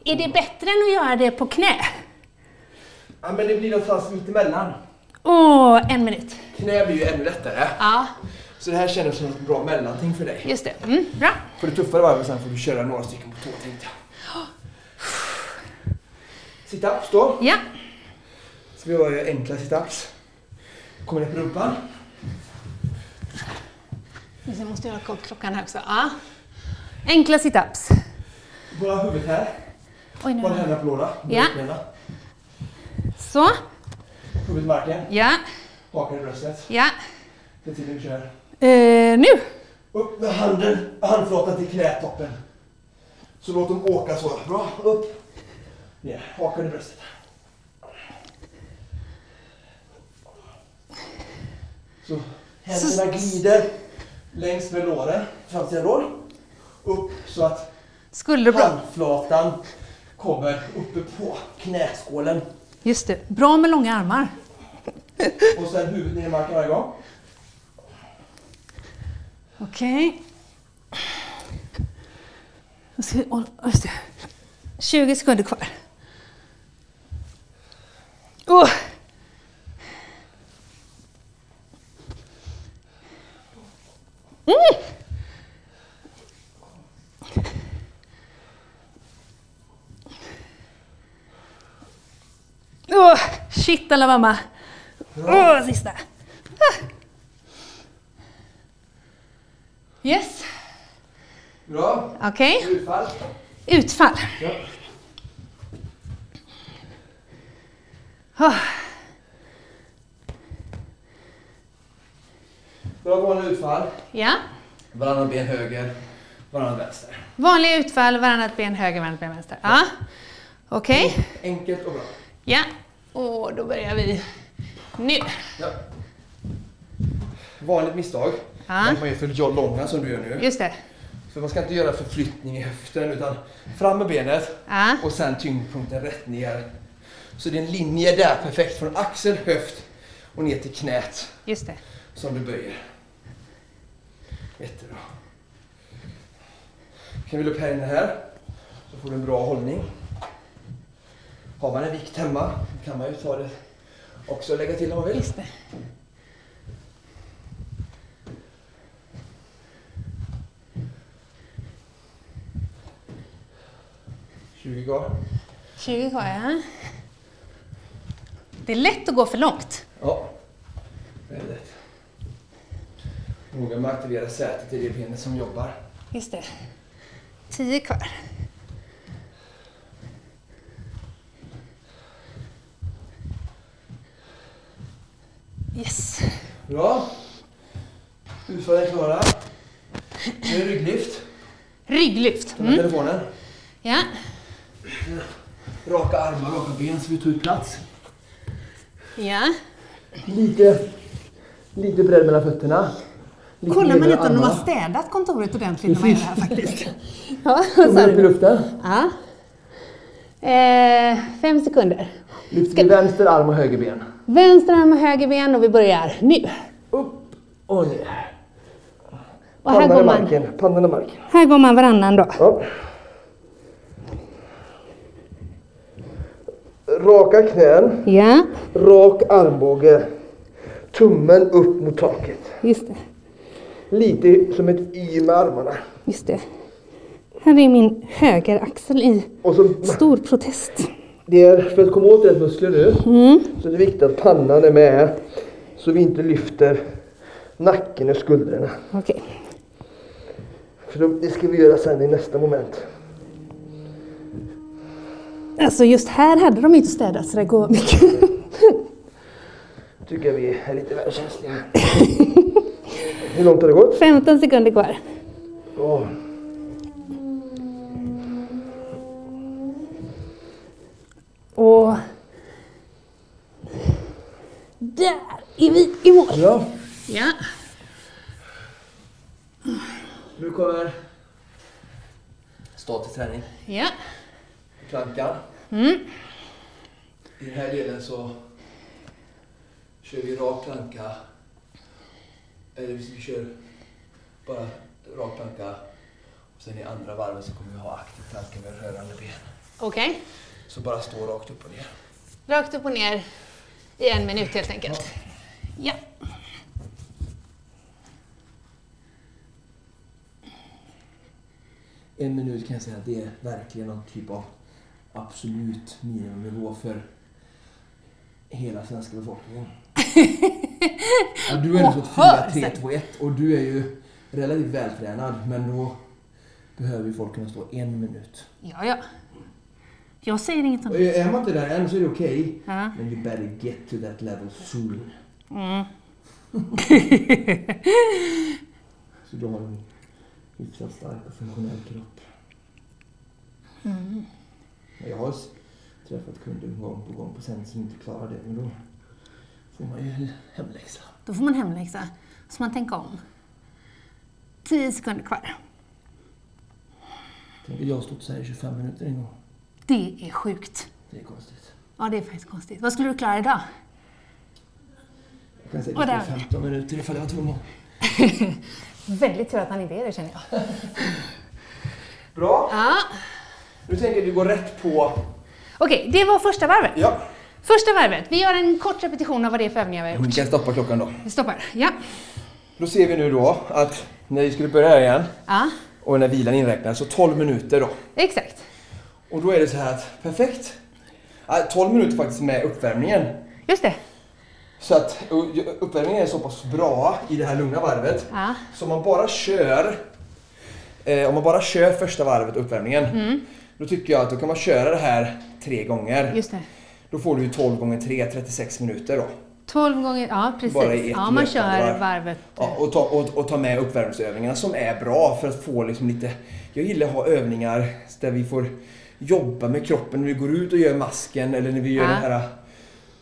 Är det bättre än att göra det på knä? Ja, men det blir någonstans mitt emellan. Åh, en minut. knä blir ju ännu lättare. Ja, Så det här känns som ett bra mellanting för dig. just det. Mm, bra. För det tuffare varvet sen får du köra några stycken på tå tänkte jag. Sit-ups då. Ja, Så vi har enkla sit-ups. Kommer ner på rumpan. jag måste göra koll på klockan här också. Ja. Enkla situps. Bara huvudet här. Oj, nu. Bara händerna på låra. Ja. Så. Huvudet i marken. Ja, i bröstet. ja. Det är tiden vi kör. Eh, nu. Upp med handen, handflatan till knätoppen. Så låt dem åka så. Bra, upp. Ner, hakan i bröstet. Så händerna glider längs med låren, framsida lår. Upp så att Skulderblad. handflatan kommer uppe på knäskålen. Just det. Bra med långa armar. [LAUGHS] Och sen huvudet ner i marken varje gång. Okej. Det. 20 sekunder kvar. Oh. Mm. Oh, shit alla mamma. Åh, sista. Ah. Yes. Bra. Okej. Utfall. Utfall. Ja. Oh. Bra vanliga utfall. Ja. Varannan ben höger, varannan vänster. Vanliga utfall, varannat ben höger, varannat ben vänster. Ja. Okej. Enkelt och bra. Ja. Och då börjar vi nu. Ja. Vanligt misstag. Ja. Man gör för långa som du gör nu. Just det. För man ska inte göra förflyttning i höften utan fram med benet Ja. och sen tyngdpunkten rätt ner. Så det är en linje där perfekt från axel, höft och ner till knät Just det. som du böjer. Jättebra. Kan vi upp inne här så får du en bra hållning. Har man en vikt hemma kan man ju ta det också och lägga till om man vill. Tjugo kvar. 20 kvar, ja. Det är lätt att gå för långt. Ja, väldigt. Noga med att aktivera sätet i det benet som jobbar. Just det. 10 kvar. Yes. Bra. Utfallen är klara. Nu är det rygglyft. Rygglyft. Mm. telefonen. Ja. Raka armar, raka ben så vi tar ut plats. Ja. Lite, lite bredd mellan fötterna. Lite Kollar man inte om de har städat kontoret ordentligt när man gör det här faktiskt? [LAUGHS] ja, Tummen upp i luften. Ja. Eh, fem sekunder. Lyfter vi vänster arm och höger ben. Vänster arm och höger ben och vi börjar nu. Upp och ner. Och här går man. Pannan i marken. här går man varannan då. Ja. Raka knän. Ja, Rak armbåge. Tummen upp mot taket. just det. Lite som ett Y med armarna. Just det. Här är min högeraxel i Och så, stor protest. Det är för att komma åt rätt muskler nu Mm. så det är viktigt att pannan är med så vi inte lyfter nacken och skuldrorna. Okej. För då, det ska vi göra sen i nästa moment. Alltså just här hade de inte städat så det går mycket. [LAUGHS] Tycker vi är lite väl känsliga. [LAUGHS] Hur långt har det gått? 15 sekunder kvar. Bra. Och där är vi i mål. Ja. Ja. Nu kommer statisk träning. Ja. Plankan. Mm. I den här delen så kör vi rak planka. Eller vi kör bara rak planka. Och sen i andra varvet så kommer vi ha aktiv planka med rörande ben. Okej. Så bara stå rakt upp och ner. Rakt upp och ner i en minut helt enkelt. Ja. En minut kan jag säga, att det är verkligen någon typ av absolut miniminivå för hela svenska befolkningen. [LAUGHS] ja, du är ändå så 4, 3, 2, 1 och du är ju relativt vältränad men då behöver ju folk kunna stå en minut. Ja, ja. Jag säger inget om det. är man inte där än så är det okej. Ja. Men you better get to that level soon. Mm. [LAUGHS] Så du har en hyfsat stark och funktionell kropp. Mm. Jag har träffat kunder gång på gång på sen som inte klarar det. Men då får man ju hemläxa. Då får man hemläxa. Så man tänker om. 10 sekunder kvar. Tänk att jag har stått så här i 25 minuter en gång. Det är sjukt. Det är konstigt. Ja, det är faktiskt konstigt. Vad skulle du klara idag? Jag kan det där. är 15 minuter ifall jag var tvungen. [LAUGHS] Väldigt tur att han inte är det känner jag. [LAUGHS] Bra. Ja. Nu tänker vi går rätt på... Okej, det var första varvet. Ja. Första varvet. Vi gör en kort repetition av vad det är för övningar vi har Vi gjort. kan stoppa klockan då. Vi stoppar. Ja. Då ser vi nu då att när vi skulle börja igen Ja, och när vilan inräknas så 12 minuter då. exakt. Och då är det så här att perfekt. Ja, 12 minuter faktiskt med uppvärmningen. Just det. Så att uppvärmningen är så pass bra i det här lugna varvet. Ja. Så om man bara kör eh, om man bara kör första varvet uppvärmningen. Då tycker jag att då kan man köra det här tre gånger. Just det. Då får du ju 12 gånger 3, 36 minuter då. 12 gånger, ja precis. Bara Ja, man kör varv. varvet. Ja, och, ta, och, och ta med uppvärmningsövningarna som är bra för att få liksom lite... Jag gillar att ha övningar där vi får jobba med kroppen när vi går ut och gör masken eller när vi gör Ja. de här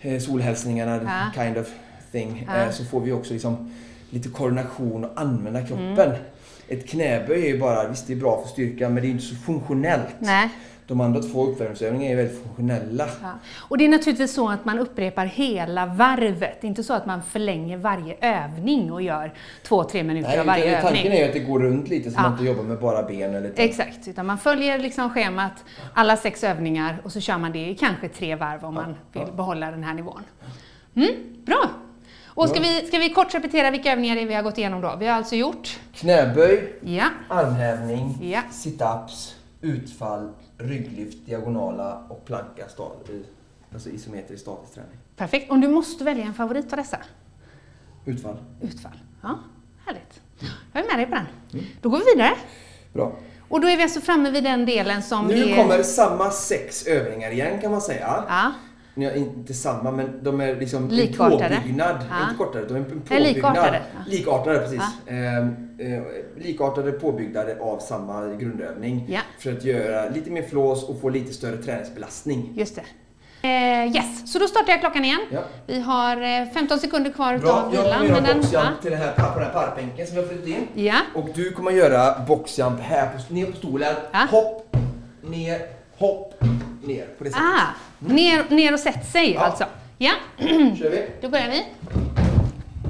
eh, solhälsningarna, Ja. kind of thing. Ja. Eh, så får vi också liksom lite koordination och använda Mm. kroppen. Ett knäböj är ju bara, visst det är bra för styrkan men det är inte så funktionellt. Nej. De andra två uppvärmningsövningarna är väldigt funktionella. Ja. Och det är naturligtvis så att man upprepar hela varvet. Inte så att man förlänger varje övning och gör två, tre minuter Nej, av varje utan övning. tanken är ju att det går runt lite så Ja. man inte jobbar med bara ben eller Exakt, utan man följer liksom schemat, alla sex övningar och så kör man det i kanske tre varv om man vill ja. behålla den här nivån. Mm, bra! Och ska Ja. vi, ska vi kort repetera vilka övningar vi har gått igenom då? Vi har alltså gjort, Knäböj, ja, armhävning, Ja. sit-ups, utfall, rygglyft, diagonala och planka, alltså isometrisk statisk träning. perfekt. Om du måste välja en favorit av dessa? Utfall. Utfall. Ja, härligt. Jag är med dig på den. Mm. Då går vi vidare. Bra. Och då är vi alltså framme vid den delen som Nu är... kommer samma sex övningar igen kan man säga. Ja, Ja, inte samma, men de är liksom Likartade. en påbyggnad. Ja. Inte kortare, de är en påbyggnad. likartade. Ja. Likartade, precis. Ehm, eh, likartade påbyggnader av samma grundövning. För att göra lite mer flås och få lite större träningsbelastning. just det. Eh, yes, så då startar jag klockan igen. Vi har eh, 15 sekunder kvar Bra, jag vilan. kommer göra boxjump till den här, på den här parkbänken som vi har flyttat in. ja, Och du kommer göra boxjump här på, ner på stolen. Hopp, ner, hopp, ner. På det sättet. ah, ner, ner och sätt sig Ja. alltså. Ja, [CLEARS THROAT] kör vi. [CLEARS THROAT] då börjar vi.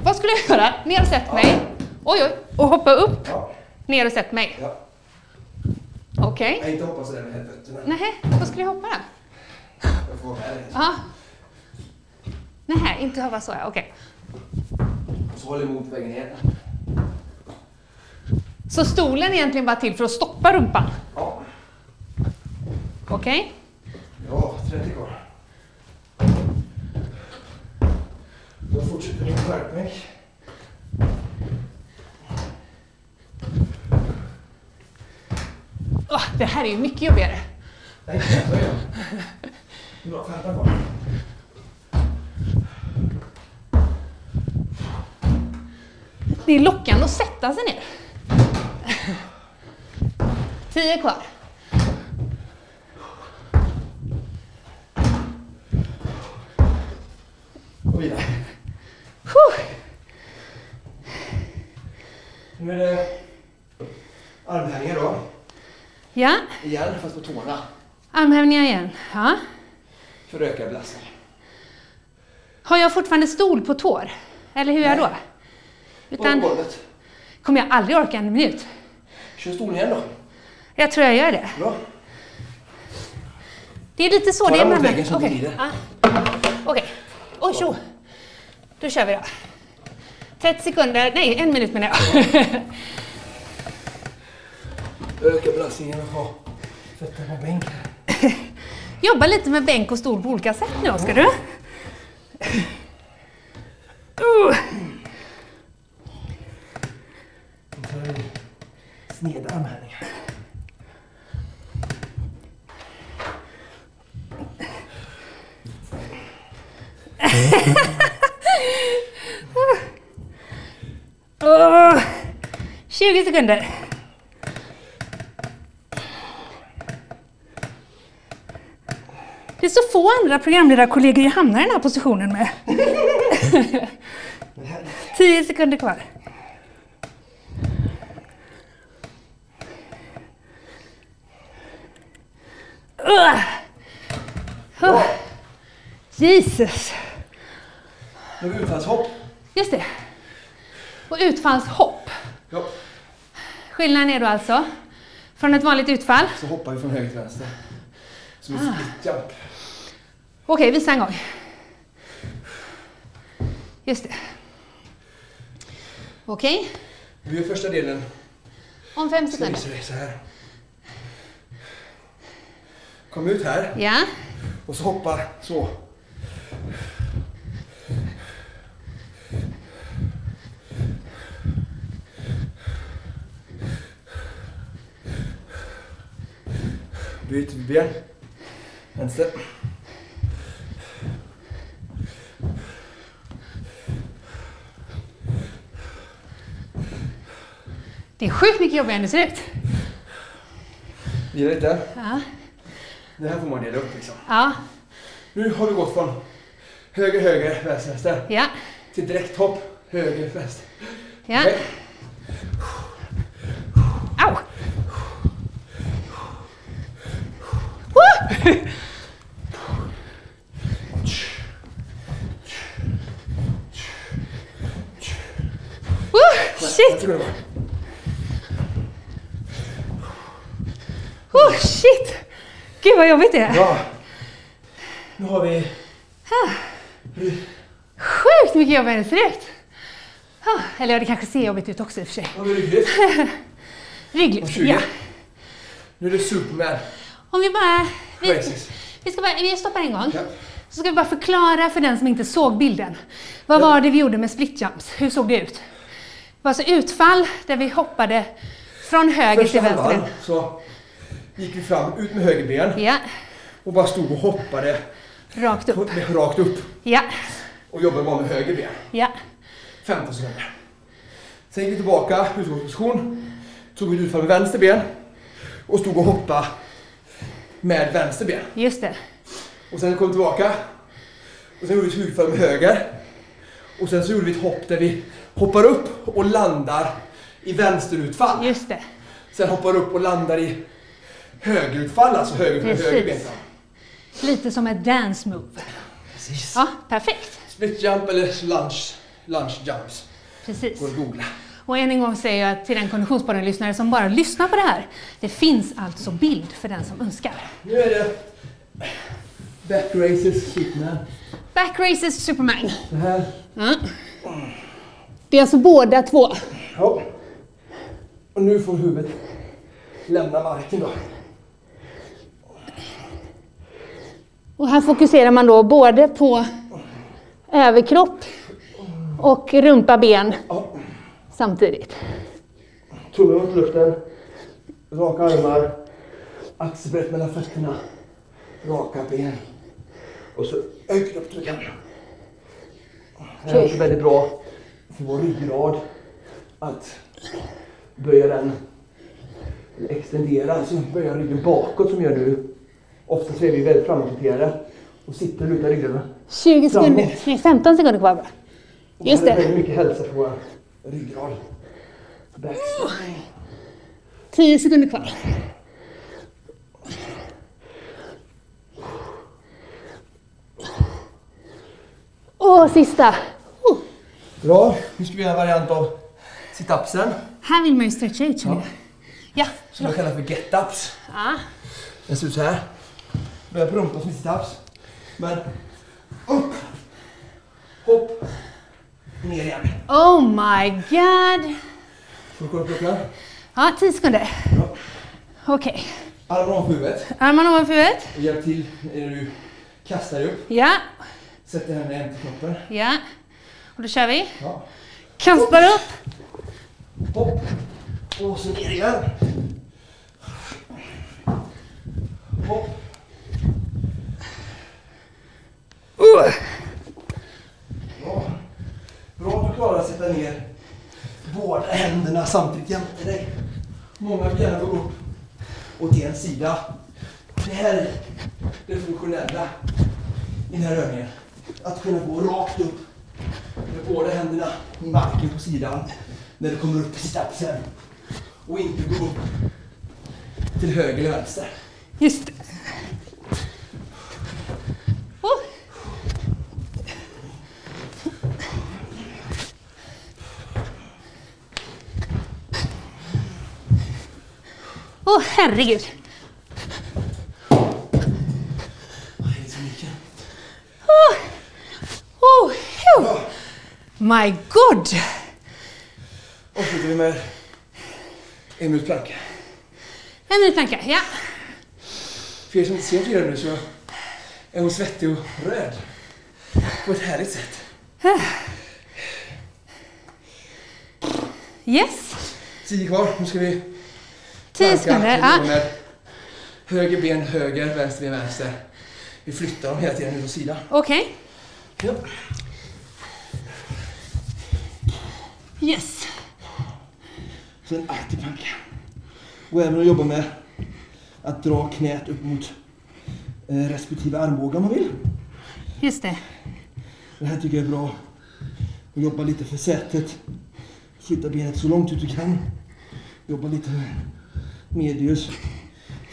Vad skulle jag göra? Ner och sätt mig. Oj, oj. Och hoppa upp. Ja. Ner och sätt mig. Ja. Okej. Jag inte hoppa sådär med fötterna. Nej, vad skulle jag hoppa då? Jag får vara med dig. Ja. Nej, inte hoppa så. ja. Okej. Så håll emot vägen ner. Så stolen är egentligen bara till för att stoppa rumpan? Ja. Okej? Ja, 30 kvar. Då fortsätter vi med skärpning. Åh, det här är ju mycket jobbigare. Nej, börja. Bra, 15 kvar. Det är lockande att sätta sig ner. Tio kvar. Och vidare. Nu är det armhävningar då. Ja, Igen, fast på tårna. armhävningar igen. Ja. För att öka belastningen. Har jag fortfarande stol på tår? Eller hur är jag då? Nej. På Utan golvet. kommer jag aldrig orka en minut. Kör stolen igen då. Jag tror jag gör det. Bra. Det är lite så Ta det är mot väggen så att det Okej. glider. Ja. Okej. Oj, tjo. Då kör vi då. 30 sekunder, nej en minut menar jag. [LAUGHS] Öka belastningen och ha fötterna på bänk. [LAUGHS] Jobba lite med bänk och stol på olika sätt nu, ska du? Uh. Sneda armhävningar. [LAUGHS] oh, 20 sekunder. Det är så få andra programledarkollegor jag hamnar i den här positionen med. [LAUGHS] 10 sekunder kvar. Uh. Oh. Jesus! Har vi utfallshopp. Just det. Och utfallshopp. Ja. Skillnaden är då alltså från ett vanligt utfall. Så hoppar vi från höger till vänster. Som en split jump. Okej, visa en gång. Just det. Okej, Vi gör första delen. om fem sekunder. dig så här. Kom ut här Ja, och så hoppar så. Byt ben. Vänster. det är sjukt mycket jobbigare än det ser ut. Vila lite. Ja, Det här får man dela upp liksom. ja, Nu har vi gått från höger, höger, vänster, vänster ja. till direkthopp. Höger, vänster. ja. Okej. Shit! Oh, shit! Gud vad jobbigt det är. Bra. Nu har vi... Sjukt mycket jobbigare än det. Ah, Eller ja, det kanske ser jobbigt ut också i och för sig. Har vi [LAUGHS] rygglyft. Rygglyft, 20. ja. Nu är det Superman. Om vi bara... Vi, Races. vi, ska bara, vi stoppar en gång. Ja. Så ska vi bara förklara för den som inte såg bilden. Vad Ja. var det vi gjorde med split jumps? Hur såg det ut? Det var alltså utfall där vi hoppade från höger Första till vänster. halvan så gick vi fram, ut med höger ben Ja, och bara stod och hoppade rakt upp. rakt upp. Ja, Och jobbade bara med höger ben. ja, 15 sekunder. Sen gick vi tillbaka, utgångsposition. Tog vi ett utfall med vänster ben. Och stod och hoppade med vänster ben. just det. Och sen kom vi tillbaka. Och sen gjorde vi ett utfall med höger. Och sen så gjorde vi ett hopp där vi hoppar upp och landar i vänsterutfall. Just det. Sen hoppar upp och landar i högerutfall, alltså höger Precis. höger ben. Lite som ett dance move. Precis. Ja, perfekt. Split jump eller lunge, lunge jumps. Precis. Går att googla. Och än en gång säger jag till den Konditionspodden-lyssnare som bara lyssnar på det här. Det finns alltså bild för den som önskar. Nu är det back races, Superman. Back races Superman. Det här. Ja. Det är alltså båda två. Ja. Och nu får huvudet lämna marken då. Och här fokuserar man då både på överkropp och rumpa, ben Ja. Samtidigt. Tummen mot luften. Raka armar. Axelbrett mellan fötterna. Raka ben. Och så öka upp trycken. Det här är också väldigt bra för vår ryggrad. Att böja den, eller extendera, alltså böja ryggen bakåt som vi gör nu. Oftast är vi väldigt framåtriktade och sitter och lutar ryggen. 20 sekunder, nej 15 sekunder kvar bara. Just Det är det. väldigt mycket hälsa för vår ryggrad. Back. 10 sekunder kvar. Och sista. Oh. Bra, nu ska vi göra en variant av sit-upsen. Här vill man ju stretcha ut känner jag. Ja. Som jag kallar för get-ups. ja. Den ser ut så här. Börjar på rumpan som sit-ups. Men upp, hopp, ner igen. Oh my god. Får du kolla klockan? Ja, 10 sekunder. Ja. Okej. Armarna ovanför huvudet. Armarna ovanför huvudet. Och hjälp till när du kastar dig upp. Ja, Sätt händerna jämte kroppen. ja. Och då kör vi. Ja. Kastar upp. Hopp. Och så ner igen. Hopp. Bra bara att sätta ner båda händerna samtidigt jämte dig. Många vill gärna gå upp åt en sida. Det här är det funktionella i den här övningen. Att kunna gå rakt upp med båda händerna i marken på sidan när du kommer upp i stapsen. Och inte gå upp till höger eller vänster. Just det. Åh, herregud. Vad är det? Oh, oh, phew. My God! Avslutar vi med en minut planka. En minut planka, ja. För er som inte ser Frida nu så är hon svettig och röd. På ett härligt sätt. Yes. Tio kvar. Nu ska vi Tio planka. sekunder. Vi Ja. höger ben höger, vänster ben vänster. Vi flyttar dem hela tiden ut åt sidan. Okej. Ja. Yes. Så en aktiv planka. Och även att jobba med att dra knät upp mot eh, respektive armbåge om man vill. Just det. Det här tycker jag är bra. Och jobba lite för sätet. Flytta benet så långt ut du kan. Jobba lite medius.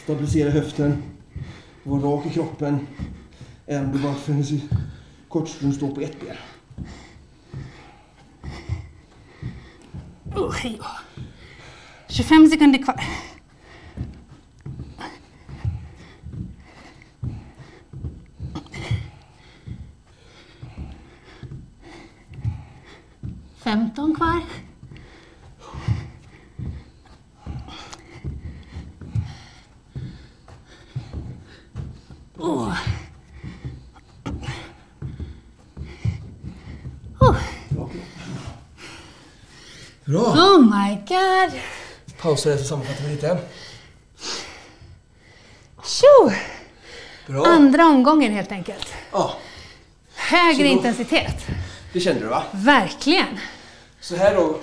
Stabilisera höften. Var rak i kroppen. Även om du bara för en kort stund står på ett ben. Oh, hej 25 sekunder kvar. Femton kvar. Åh. Oh. Bra! oh my god! Pausa där så sammanfattar vi lite. Tjo! Bra! Andra omgången helt enkelt. Ja, Högre då- intensitet. det kände du va? Verkligen. Så här då,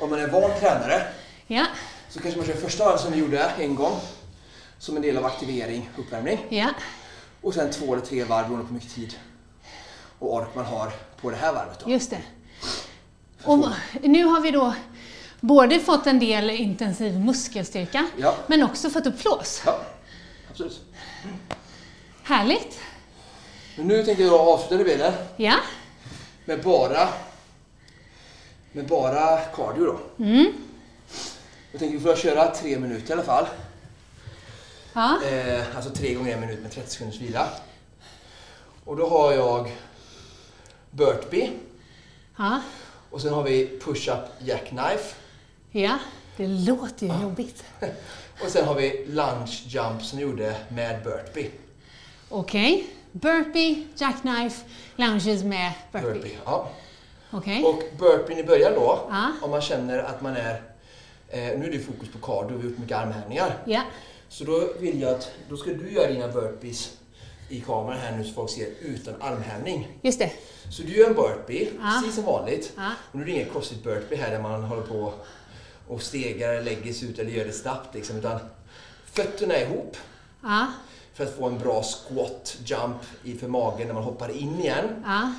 om man är van tränare Ja, så kanske man kör första varvet som vi gjorde en gång. Som en del av aktivering, uppvärmning. ja, Och sen två eller tre varv beroende på hur mycket tid och ork man har på det här varvet. Då. just det. Och nu har vi då både fått en del intensiv muskelstyrka, Ja. men också fått upp flås. Ja, absolut. Härligt. Men nu tänkte jag avsluta delen Ja, med bara, med bara cardio då. mm. Jag tänker vi får köra tre minuter i alla fall. ja, Eh, alltså tre gånger en minut med 30 sekunders vila. Och då har jag burpee ja, och sen har vi push-up jackknife. Ja. Det låter ju jobbigt. [LAUGHS] Och sen har vi lunge jump som gjorde med burpee. Okej. Burpee, jackknife, lunges med burpee. burpee ja. Okej. Och burpeen i början då, Ja. om man känner att man är... Eh, nu är det fokus på cardio, vi har gjort mycket armhävningar. Ja, Så då vill jag att då ska du göra dina burpees i kameran här nu så folk ser utan armhävning. just det. Så du gör en burpee, Ja. precis som vanligt. Och nu är det ingen crossfit burpee här där man håller på och stegar, lägger sig ut eller gör det snabbt liksom. Utan fötterna ihop Ja, för att få en bra squat jump i för magen när man hoppar in igen. ja,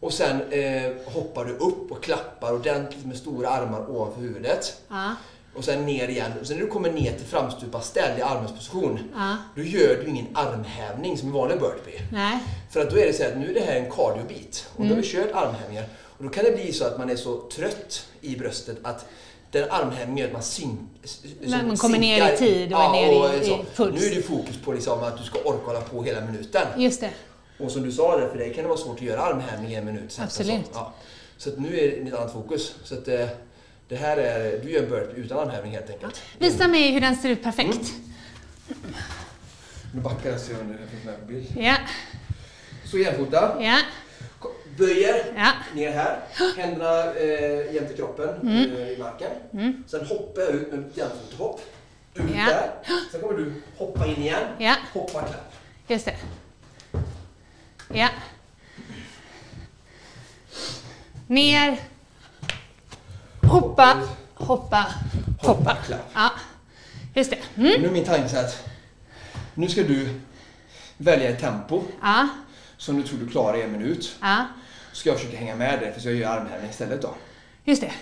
Och sen eh, hoppar du upp och klappar ordentligt med stora armar ovanför huvudet. ja, Och sen ner igen. Och sen när du kommer ner till framstupa ställ i armhävsposition. ja. Då gör du ingen armhävning som i vanlig burpee. Nej. För att då är det så att nu är det här en cardiobit. Och då Mm. har vi kört armhävningar. Och då kan det bli så att man är så trött i bröstet att den armhävningen gör att man sink, man kommer ner i tid och är ner i- så. i puls. Nu är det fokus på liksom att du ska orka hålla på hela minuten. Just det. Och som du sa, där, för dig kan det vara svårt att göra armhävning i en minut. exempel. Absolut. Så, ja. så att nu är det ett annat fokus. Så att, eh, Det här är, du gör en burpee utan armhävning helt enkelt. Visa mig hur den ser ut perfekt. Nu backar jag så jag finns med på bild. Ja, Så jämfota. ja, Böjer ja. ner här. Händerna eh, jämte kroppen eh, i marken. Sen hoppar jag ut med jämfotahopp. Ut Ja. där. Sen kommer du hoppa in igen. Ja. Hoppa klapp. Just det. Ja. Ner. Hoppa, hoppa, hoppa. klapp. Ja, just det. Mm. Nu är min tanke så att nu ska du välja ett tempo Ja, som du tror du klarar i en minut. ja, Ska jag försöka hänga med dig för så jag gör armhävning istället då. just det.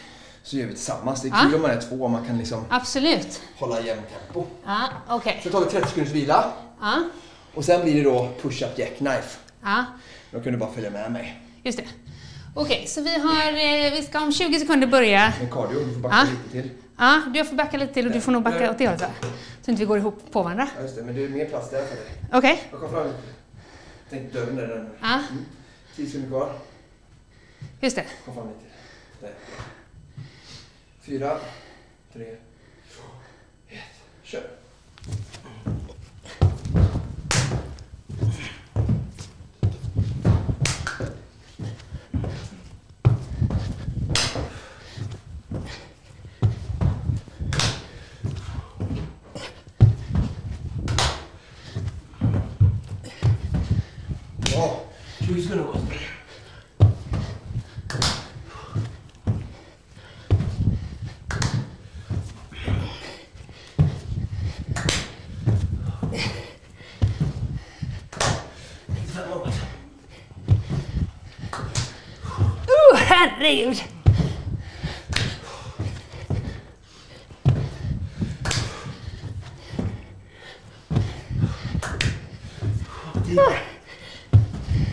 Så gör vi tillsammans. Det är Ja. kul om man är två och man kan liksom Absolut. hålla jämnt tempo. Ja, okej. Så tar vi 30 sekunders vila Ja, och sen blir det då push-up jackknife. ja, Då kan du bara följa med mig. just det. Okej, så vi har, eh, vi ska om 20 sekunder börja. Med cardio, du får backa Ja. lite till. Ja, du får backa lite till och du får nog backa åt det hållet va? Så inte vi går ihop på varandra. Ja, just det, men det är mer plats där för dig. Okej. Jag kom fram. Tänk dörren där. Den. Ja, 10 sekunder kvar just det. Kom fram lite. Där. Fyra, tre, två, ett. Kör. Bra. 20 sekunder kvar. Uh, herregud! Frida.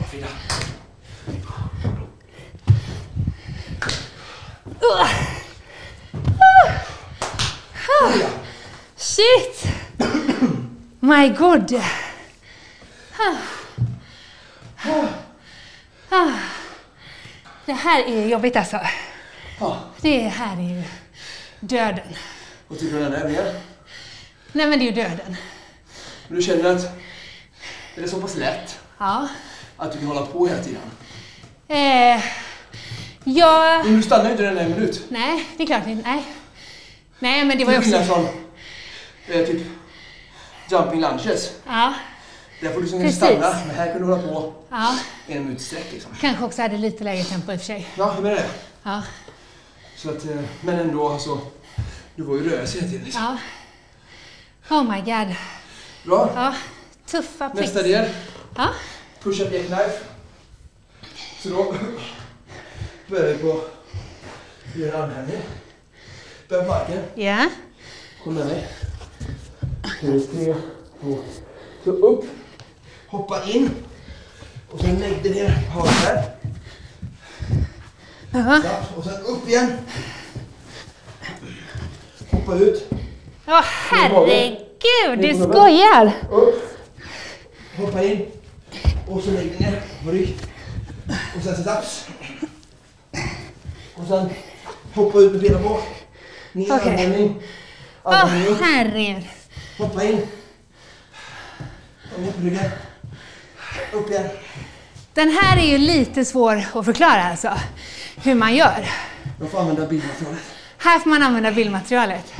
Frida. Shit! My god! Ah. Ah. Det här är jobbigt alltså. Ja, Det här är ju döden. vad tycker du den övningen? Nej men det är ju döden. Men du känner att är det så pass lätt Ja. att du kan hålla på hela tiden? Eh, jag... Men du stannar ju inte den en minut. Nej, det är klart inte. Nej. Nej men det var Till ju skillnad också... från eh, typ jumping lunches. Ja. Där får du liksom Precis. stanna, men här kan du hålla på Ja. en minut sträck liksom. Kanske också hade lite lägre tempo i och för sig. Ja, jag menar det. Ja. Så att, eh, men ändå alltså, du var ju rörelse hela tiden liksom. Ja. Oh my god. Bra. Ja. Tuffa pricks. Nästa del. Ja. Push-up jackknife. Så då börjar vi på göra en armhävning. På marken. Ja. Kom med mig. Tre, två. Så upp. Hoppa in. Och sen lägg dig ner på havet där. Ja. Ja, och sen upp igen. Hoppa ut. Åh herregud, du skojar! Upp. Hoppa in. Och så lägg dig ner på rygg. Och sen sit-ups. Och sen hoppa ut med benen bak. Ner armhävning. Åh Armhävning upp. herregud. Hoppa in. Ryggen. Upp igen. Den här är ju lite svår att förklara alltså. Hur man gör. Jag får använda bildmaterialet. Här får man använda bildmaterialet.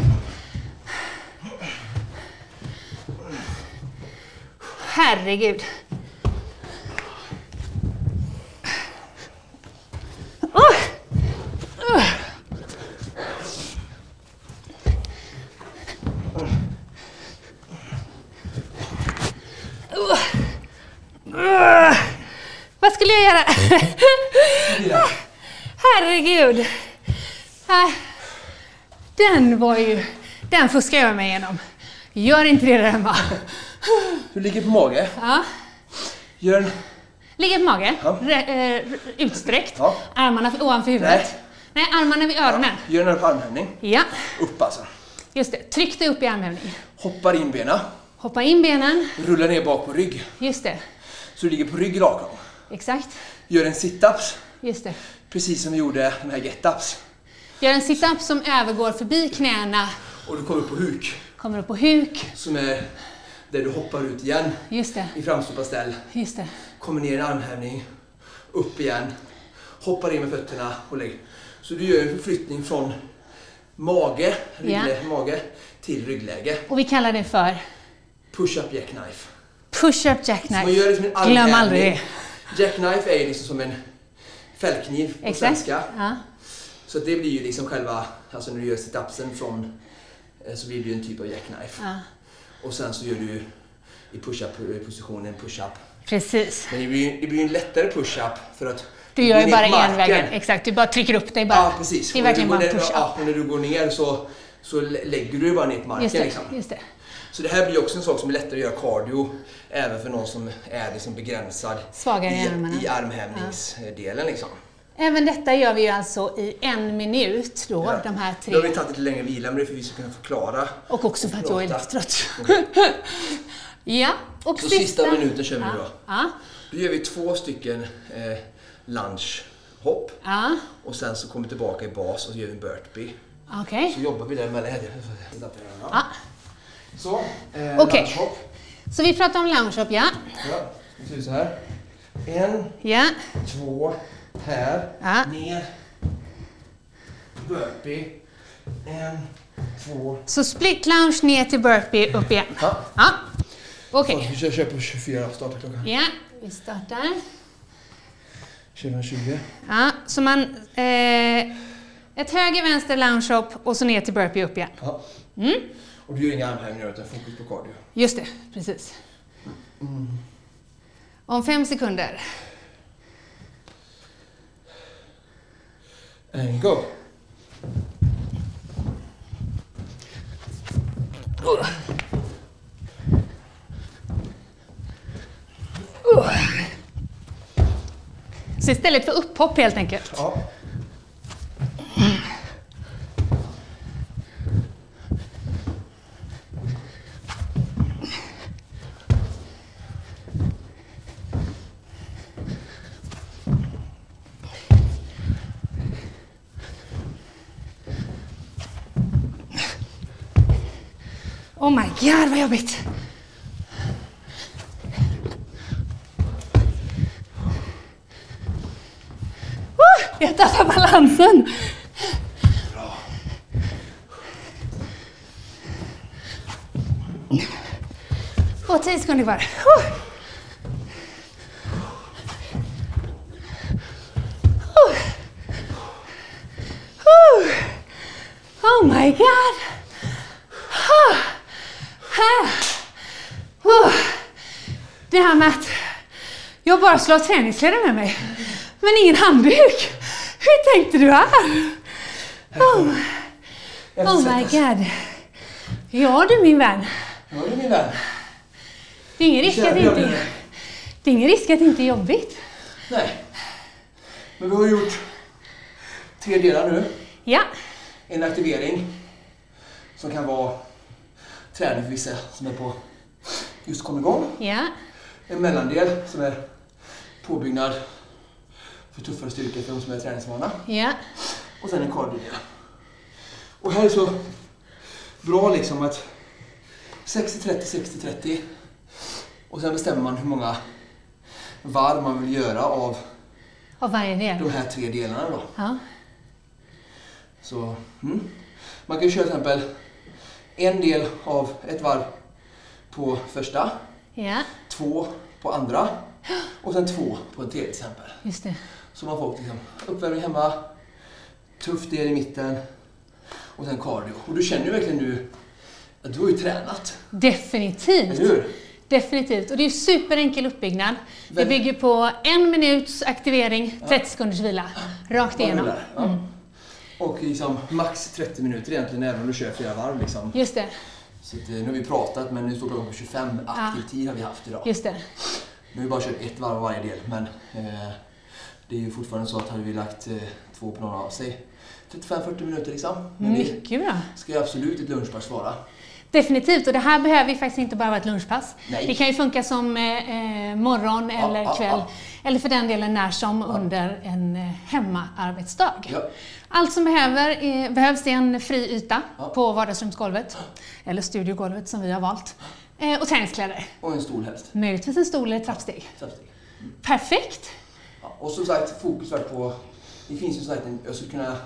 Herregud. Oh! Uh. Uh. Uh. Vad skulle jag göra? Fyra. Herregud. Nej. Den var ju... Den fuskar jag mig igenom. Gör inte det där hemma. Du ligger på mage. Ja. Gör en... Ligger på mage, Ja. re, eh, utsträckt, Ja. armarna ovanför huvudet. Nej. armarna vid öronen. Gör en armhävning. Ja, Upp alltså. just det. Tryck dig upp i armhävning. Hoppar in benen. Hoppa in benen. Rullar ner bak på rygg. Just det. Så du ligger på rygg rak av. Exakt. Gör en sit-ups. Just det. Precis som vi gjorde de här get-ups. Gör en sit-up som övergår förbi knäna, Och du kommer upp på huk. kommer upp på huk. Som är där du hoppar ut igen Just det, i framstupa ställ. just det. Kommer ner i en armhävning. Upp igen. Hoppar in med fötterna och lägg. Så du gör en förflyttning från mage, rygglä, mage till ryggläge. Och vi kallar det för Push-up jackknife. Push-up man jackknife. gör liksom en Glöm aldrig det. Jackknife är ju liksom som en fällkniv på Exakt. svenska. Ja. Så det blir ju liksom själva, alltså när du gör sit-upsen från, eh, så blir det ju en typ av jackknife. Ja. Och sen så gör du i push-up positionen push-up. Precis. Men det blir ju det blir ju en lättare push-up för att Du gör ju bara envägen. Exakt, du bara trycker upp dig bara. Ja, precis. Det är verkligen du bara push-up. Ja, och när du går ner så, så lä- lägger du dig bara ner på marken. Just det, Liksom. just det. Så det här blir också en sak som är lättare att göra cardio även för någon som är liksom begränsad Svagare i i, armarna. i armhävningsdelen. Liksom. Även detta gör vi ju alltså i en minut då, Ja. de här Nu har vi tre. tagit lite längre vila men det är för att vi ska kunna förklara. Och också för att jag är prata. lite trött. ja, och Så sista minuten kör vi ja. då. Ja, Då gör vi två stycken eh, lungehopp ja. och sen så kommer vi tillbaka i bas och så gör vi en burpee. okej. Så jobbar vi däremellan. Ja. Så, eh, Okej. lungehopp. Så vi pratar om loungehopp, ja. Ja, det ser ut så här. En, Ja, två, här, Ja. ner. Burpee. En, två. så split lounge ner till burpee, upp igen. Ja. Ja, okej. Så, vi kör, på 24, starta klockan. Ja, vi startar. 2020. Ja, så man... Eh, ett höger, vänster loungehopp och så ner till burpee, upp igen. Ja. Mm, Och du gör inga armhävningar utan fokus på cardio. just det, precis. Om fem sekunder. And go! Så istället för upphopp helt enkelt. Ja. Oh vad jobbigt! Oh, jag tappar balansen! Bra. Och tio sekunder kvar. Oh. Oh. Oh my god! Ah. Här. Oh. Det här med att jag bara skulle ha träningskläder med mig, men ingen handduk. Hur tänkte du här? Oh, oh my god. Ja du min vän, Ja du min vän. det är ingen risk att inte det är, ingen risk att det inte är jobbigt. Nej. Men vi har gjort tre delar nu. Ja, En aktivering som kan vara träning för vissa som är på just kom igång. ja, En mellandel som är påbyggnad för tuffare styrka för de som är träningsvana. ja, Och sen en cardio-del. Och här är så bra liksom att 60-30, 60-30. Och sen bestämmer man hur många varv man vill göra av av varje del. de här tre delarna då. Ja, Så, mm. Man kan ju köra till exempel en del av ett varv på första, ja, två på andra och sen två på en tredje till exempel. just det. Så man får liksom uppvärmning hemma, tuff del i mitten och sen cardio. Och du känner ju verkligen nu att du har ju tränat, Definitivt. eller hur? Definitivt. Och det är superenkel uppbyggnad. Det bygger på en minuts aktivering, 30 sekunders vila. Rakt igenom. Ja. Och liksom max 30 minuter egentligen även om du kör flera varv. Liksom. Just det, Så att, eh, nu har vi pratat men nu står klockan på 25 aktiv tid har vi haft idag. just det. Nu har vi bara kört ett varv av varje del men eh, det är ju fortfarande så att hade vi lagt eh, två några av sig 35-40 minuter liksom. Men det Mycket bra. ska ju absolut ett lunchpass vara. Definitivt, och det här behöver ju faktiskt inte bara vara ett lunchpass. Nej. Det kan ju funka som eh, eh morgon Ja, eller ja, kväll, ja. eller för den delen när som under en eh, hemmaarbetsdag. Ja. Allt som behöver, är, behövs är en fri yta Ja. på vardagsrumsgolvet, eller studiogolvet som vi har valt, eh, och träningskläder. Och en stol helst. Möjligtvis en stol eller trappsteg. Trappsteg. Perfekt! Ja, och som sagt, fokus varit på... Det finns ju som sagt en... Jag skulle kunna...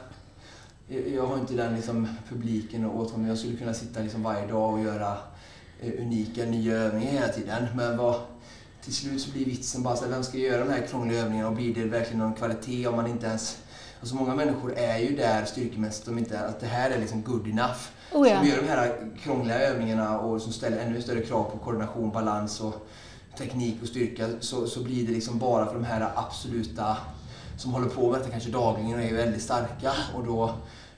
jag- har inte den liksom, publiken och åt men jag skulle kunna sitta liksom varje dag och göra eh, unika nya övningar hela tiden. Men vad, till slut så blir vitsen bara så här, vem ska göra de här krångliga övningarna och blir det verkligen någon kvalitet om man inte ens... Alltså många människor är ju där styrkemässigt om inte att det här är liksom good enough. Oh ja. Som gör de här krångliga övningarna och som ställer ännu större krav på koordination, balans och teknik och styrka så, så blir det liksom bara för de här absoluta som håller på med detta kanske dagligen och är väldigt starka och då,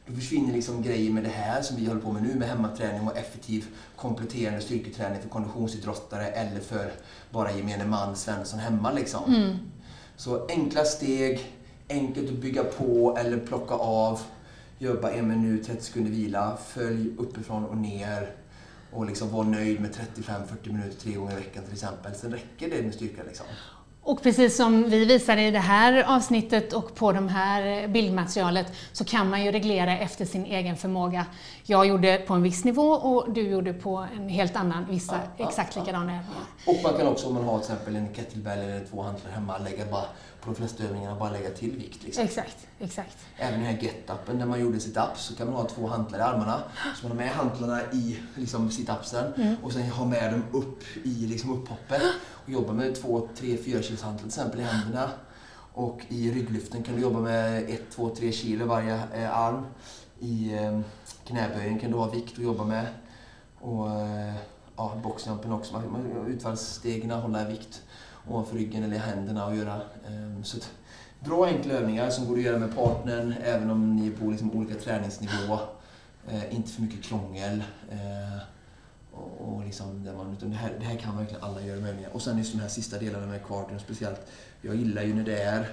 då försvinner liksom grejer med det här som vi håller på med nu med hemmaträning och effektiv kompletterande styrketräning för konditionsidrottare eller för bara gemene man, Svensson hemma liksom. Mm. Så enkla steg, enkelt att bygga på eller plocka av. Jobba en minut, 30 sekunder vila. Följ uppifrån och ner. Och liksom var nöjd med 35-40 minuter tre gånger i veckan till exempel. Sen räcker det med styrka liksom. Och precis som vi visade i det här avsnittet och på det här bildmaterialet så kan man ju reglera efter sin egen förmåga. Jag gjorde på en viss nivå och du gjorde på en helt annan, vissa Ja, ja, exakt ja. likadana övningar. Och man kan också om man har till exempel en kettlebell eller två hantlar hemma lägga bara på de flesta övningarna bara lägga till vikt. Liksom. Exakt, exakt. Även den här get-upen där man gjorde sit-ups så kan man ha två hantlar i armarna. Så man har med hantlarna i liksom, sit-upsen och sen ha med dem upp i liksom, upphoppet. Och jobba med två, tre, fyra kilos hantlar till exempel i händerna. Och i rygglyften kan du jobba med ett, två, tre kilo varje eh, arm. I eh, knäböjen kan du ha vikt att jobba med. Och eh, ja, boxjumpen också. Man, man, utfallsstegen, hålla vikt ovanför ryggen eller i händerna och göra. Ehm, så att, bra enkla övningar som går att göra med partnern även om ni är på liksom olika träningsnivå. Eh, inte för mycket krångel. Eh, och, och liksom där man, utan det, här, det här kan verkligen alla göra med övningar. Och sen just de här sista delarna med cardion speciellt. Jag gillar ju när det är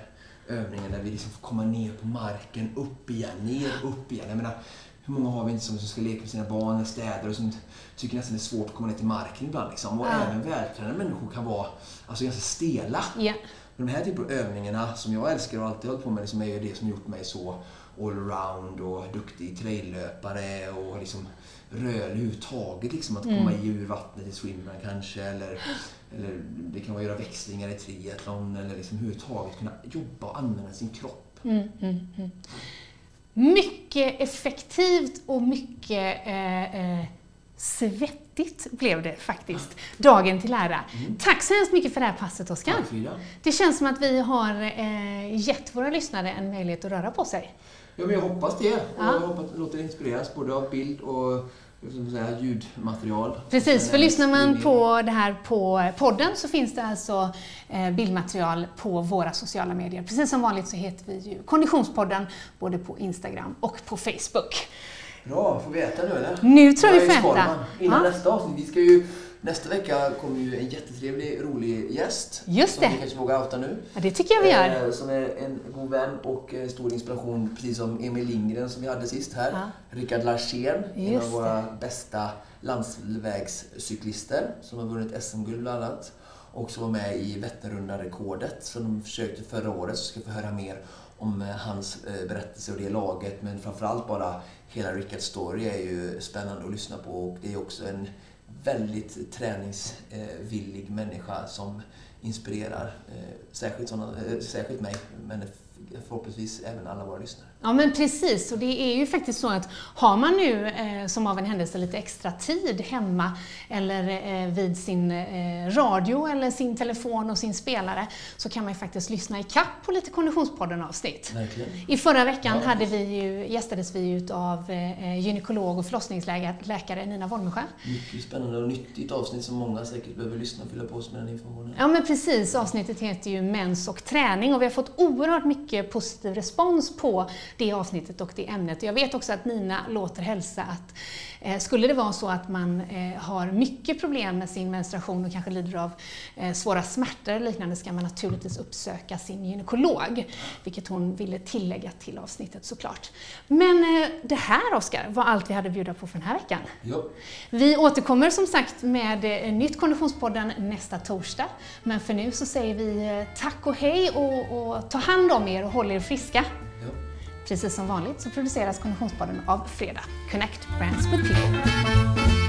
övningar där vi liksom får komma ner på marken, upp igen, ner, upp igen. Jag menar, hur många har vi inte som, som ska leka med sina barn eller städer och som tycker nästan det är svårt att komma ner till marken ibland. Liksom. Och Ja. även vältränade människor kan vara alltså, ganska stela. Ja. Men de här typen av övningarna som jag älskar och alltid hållit på med liksom är det som gjort mig så allround och duktig traillöpare och liksom rörlig överhuvudtaget. Liksom att komma i ur vattnet i swimrun kanske eller, eller det kan vara göra växlingar i triathlon eller liksom överhuvudtaget kunna jobba och använda sin kropp. Mm, mm, mm. Mycket effektivt och mycket eh, eh, svettigt blev det faktiskt, dagen till ära. Tack så hemskt mycket för det här passet Oskar. Det känns som att vi har eh, gett våra lyssnare en möjlighet att röra på sig. Ja, men jag hoppas det. Och Ja. jag hoppas att låter inspireras både av bild och säga, ljudmaterial. Precis, för är lyssnar man på det här på podden så finns det alltså eh, bildmaterial på våra sociala medier. Precis som vanligt så heter vi ju Konditionspodden både på Instagram och på Facebook. Bra, får vi äta nu eller? Nu tror jag vi får äta. Skalman. Innan Ja. nästa avsnitt. Vi ska ju, nästa vecka kommer ju en jättetrevlig, rolig gäst. Just som det. vi kanske vågar outa nu. Ja, det tycker jag vi gör. Eh, som är en god vän och eh, stor inspiration, precis som Emil Lindgren som vi hade sist här. Ja. Rickard Larsén, en av våra bästa landsvägscyklister som har vunnit SM-guld bland annat. Och som var med i Vätternrundan-rekordet som de försökte förra året. Så ska vi få höra mer om eh, hans eh, berättelse och det laget. Men framförallt bara hela Rickards story är ju spännande att lyssna på. Och det är också en väldigt träningsvillig eh, människa som inspirerar. Särskilt, såna, särskilt mig, men förhoppningsvis även alla våra lyssnare. Ja men precis, och det är ju faktiskt så att har man nu eh, som av en händelse lite extra tid hemma eller eh, vid sin eh, radio eller sin telefon och sin spelare så kan man ju faktiskt lyssna i kapp på lite Konditionspodden-avsnitt. Verkligen. I förra veckan Ja. hade vi ju, gästades vi ju av eh, gynekolog och förlossningsläkare Nina Wolmesjö. Mycket spännande och nyttigt avsnitt som många säkert behöver lyssna och fylla på sig med den informationen. Ja men precis, avsnittet heter ju Mens och träning och vi har fått oerhört mycket positiv respons på det avsnittet och det ämnet. Jag vet också att Nina låter hälsa att eh, skulle det vara så att man eh, har mycket problem med sin menstruation och kanske lider av eh, svåra smärtor eller liknande ska man naturligtvis uppsöka sin gynekolog, vilket hon ville tillägga till avsnittet såklart. Men eh, det här Oskar var allt vi hade att bjuda på för den här veckan. Ja. Vi återkommer som sagt med eh, nytt Konditionspodden nästa torsdag. Men för nu så säger vi eh, tack och hej och, och ta hand om er och håll er friska. Ja. Precis som vanligt så produceras Konditionspodden av Fredag, Connect Brands with People.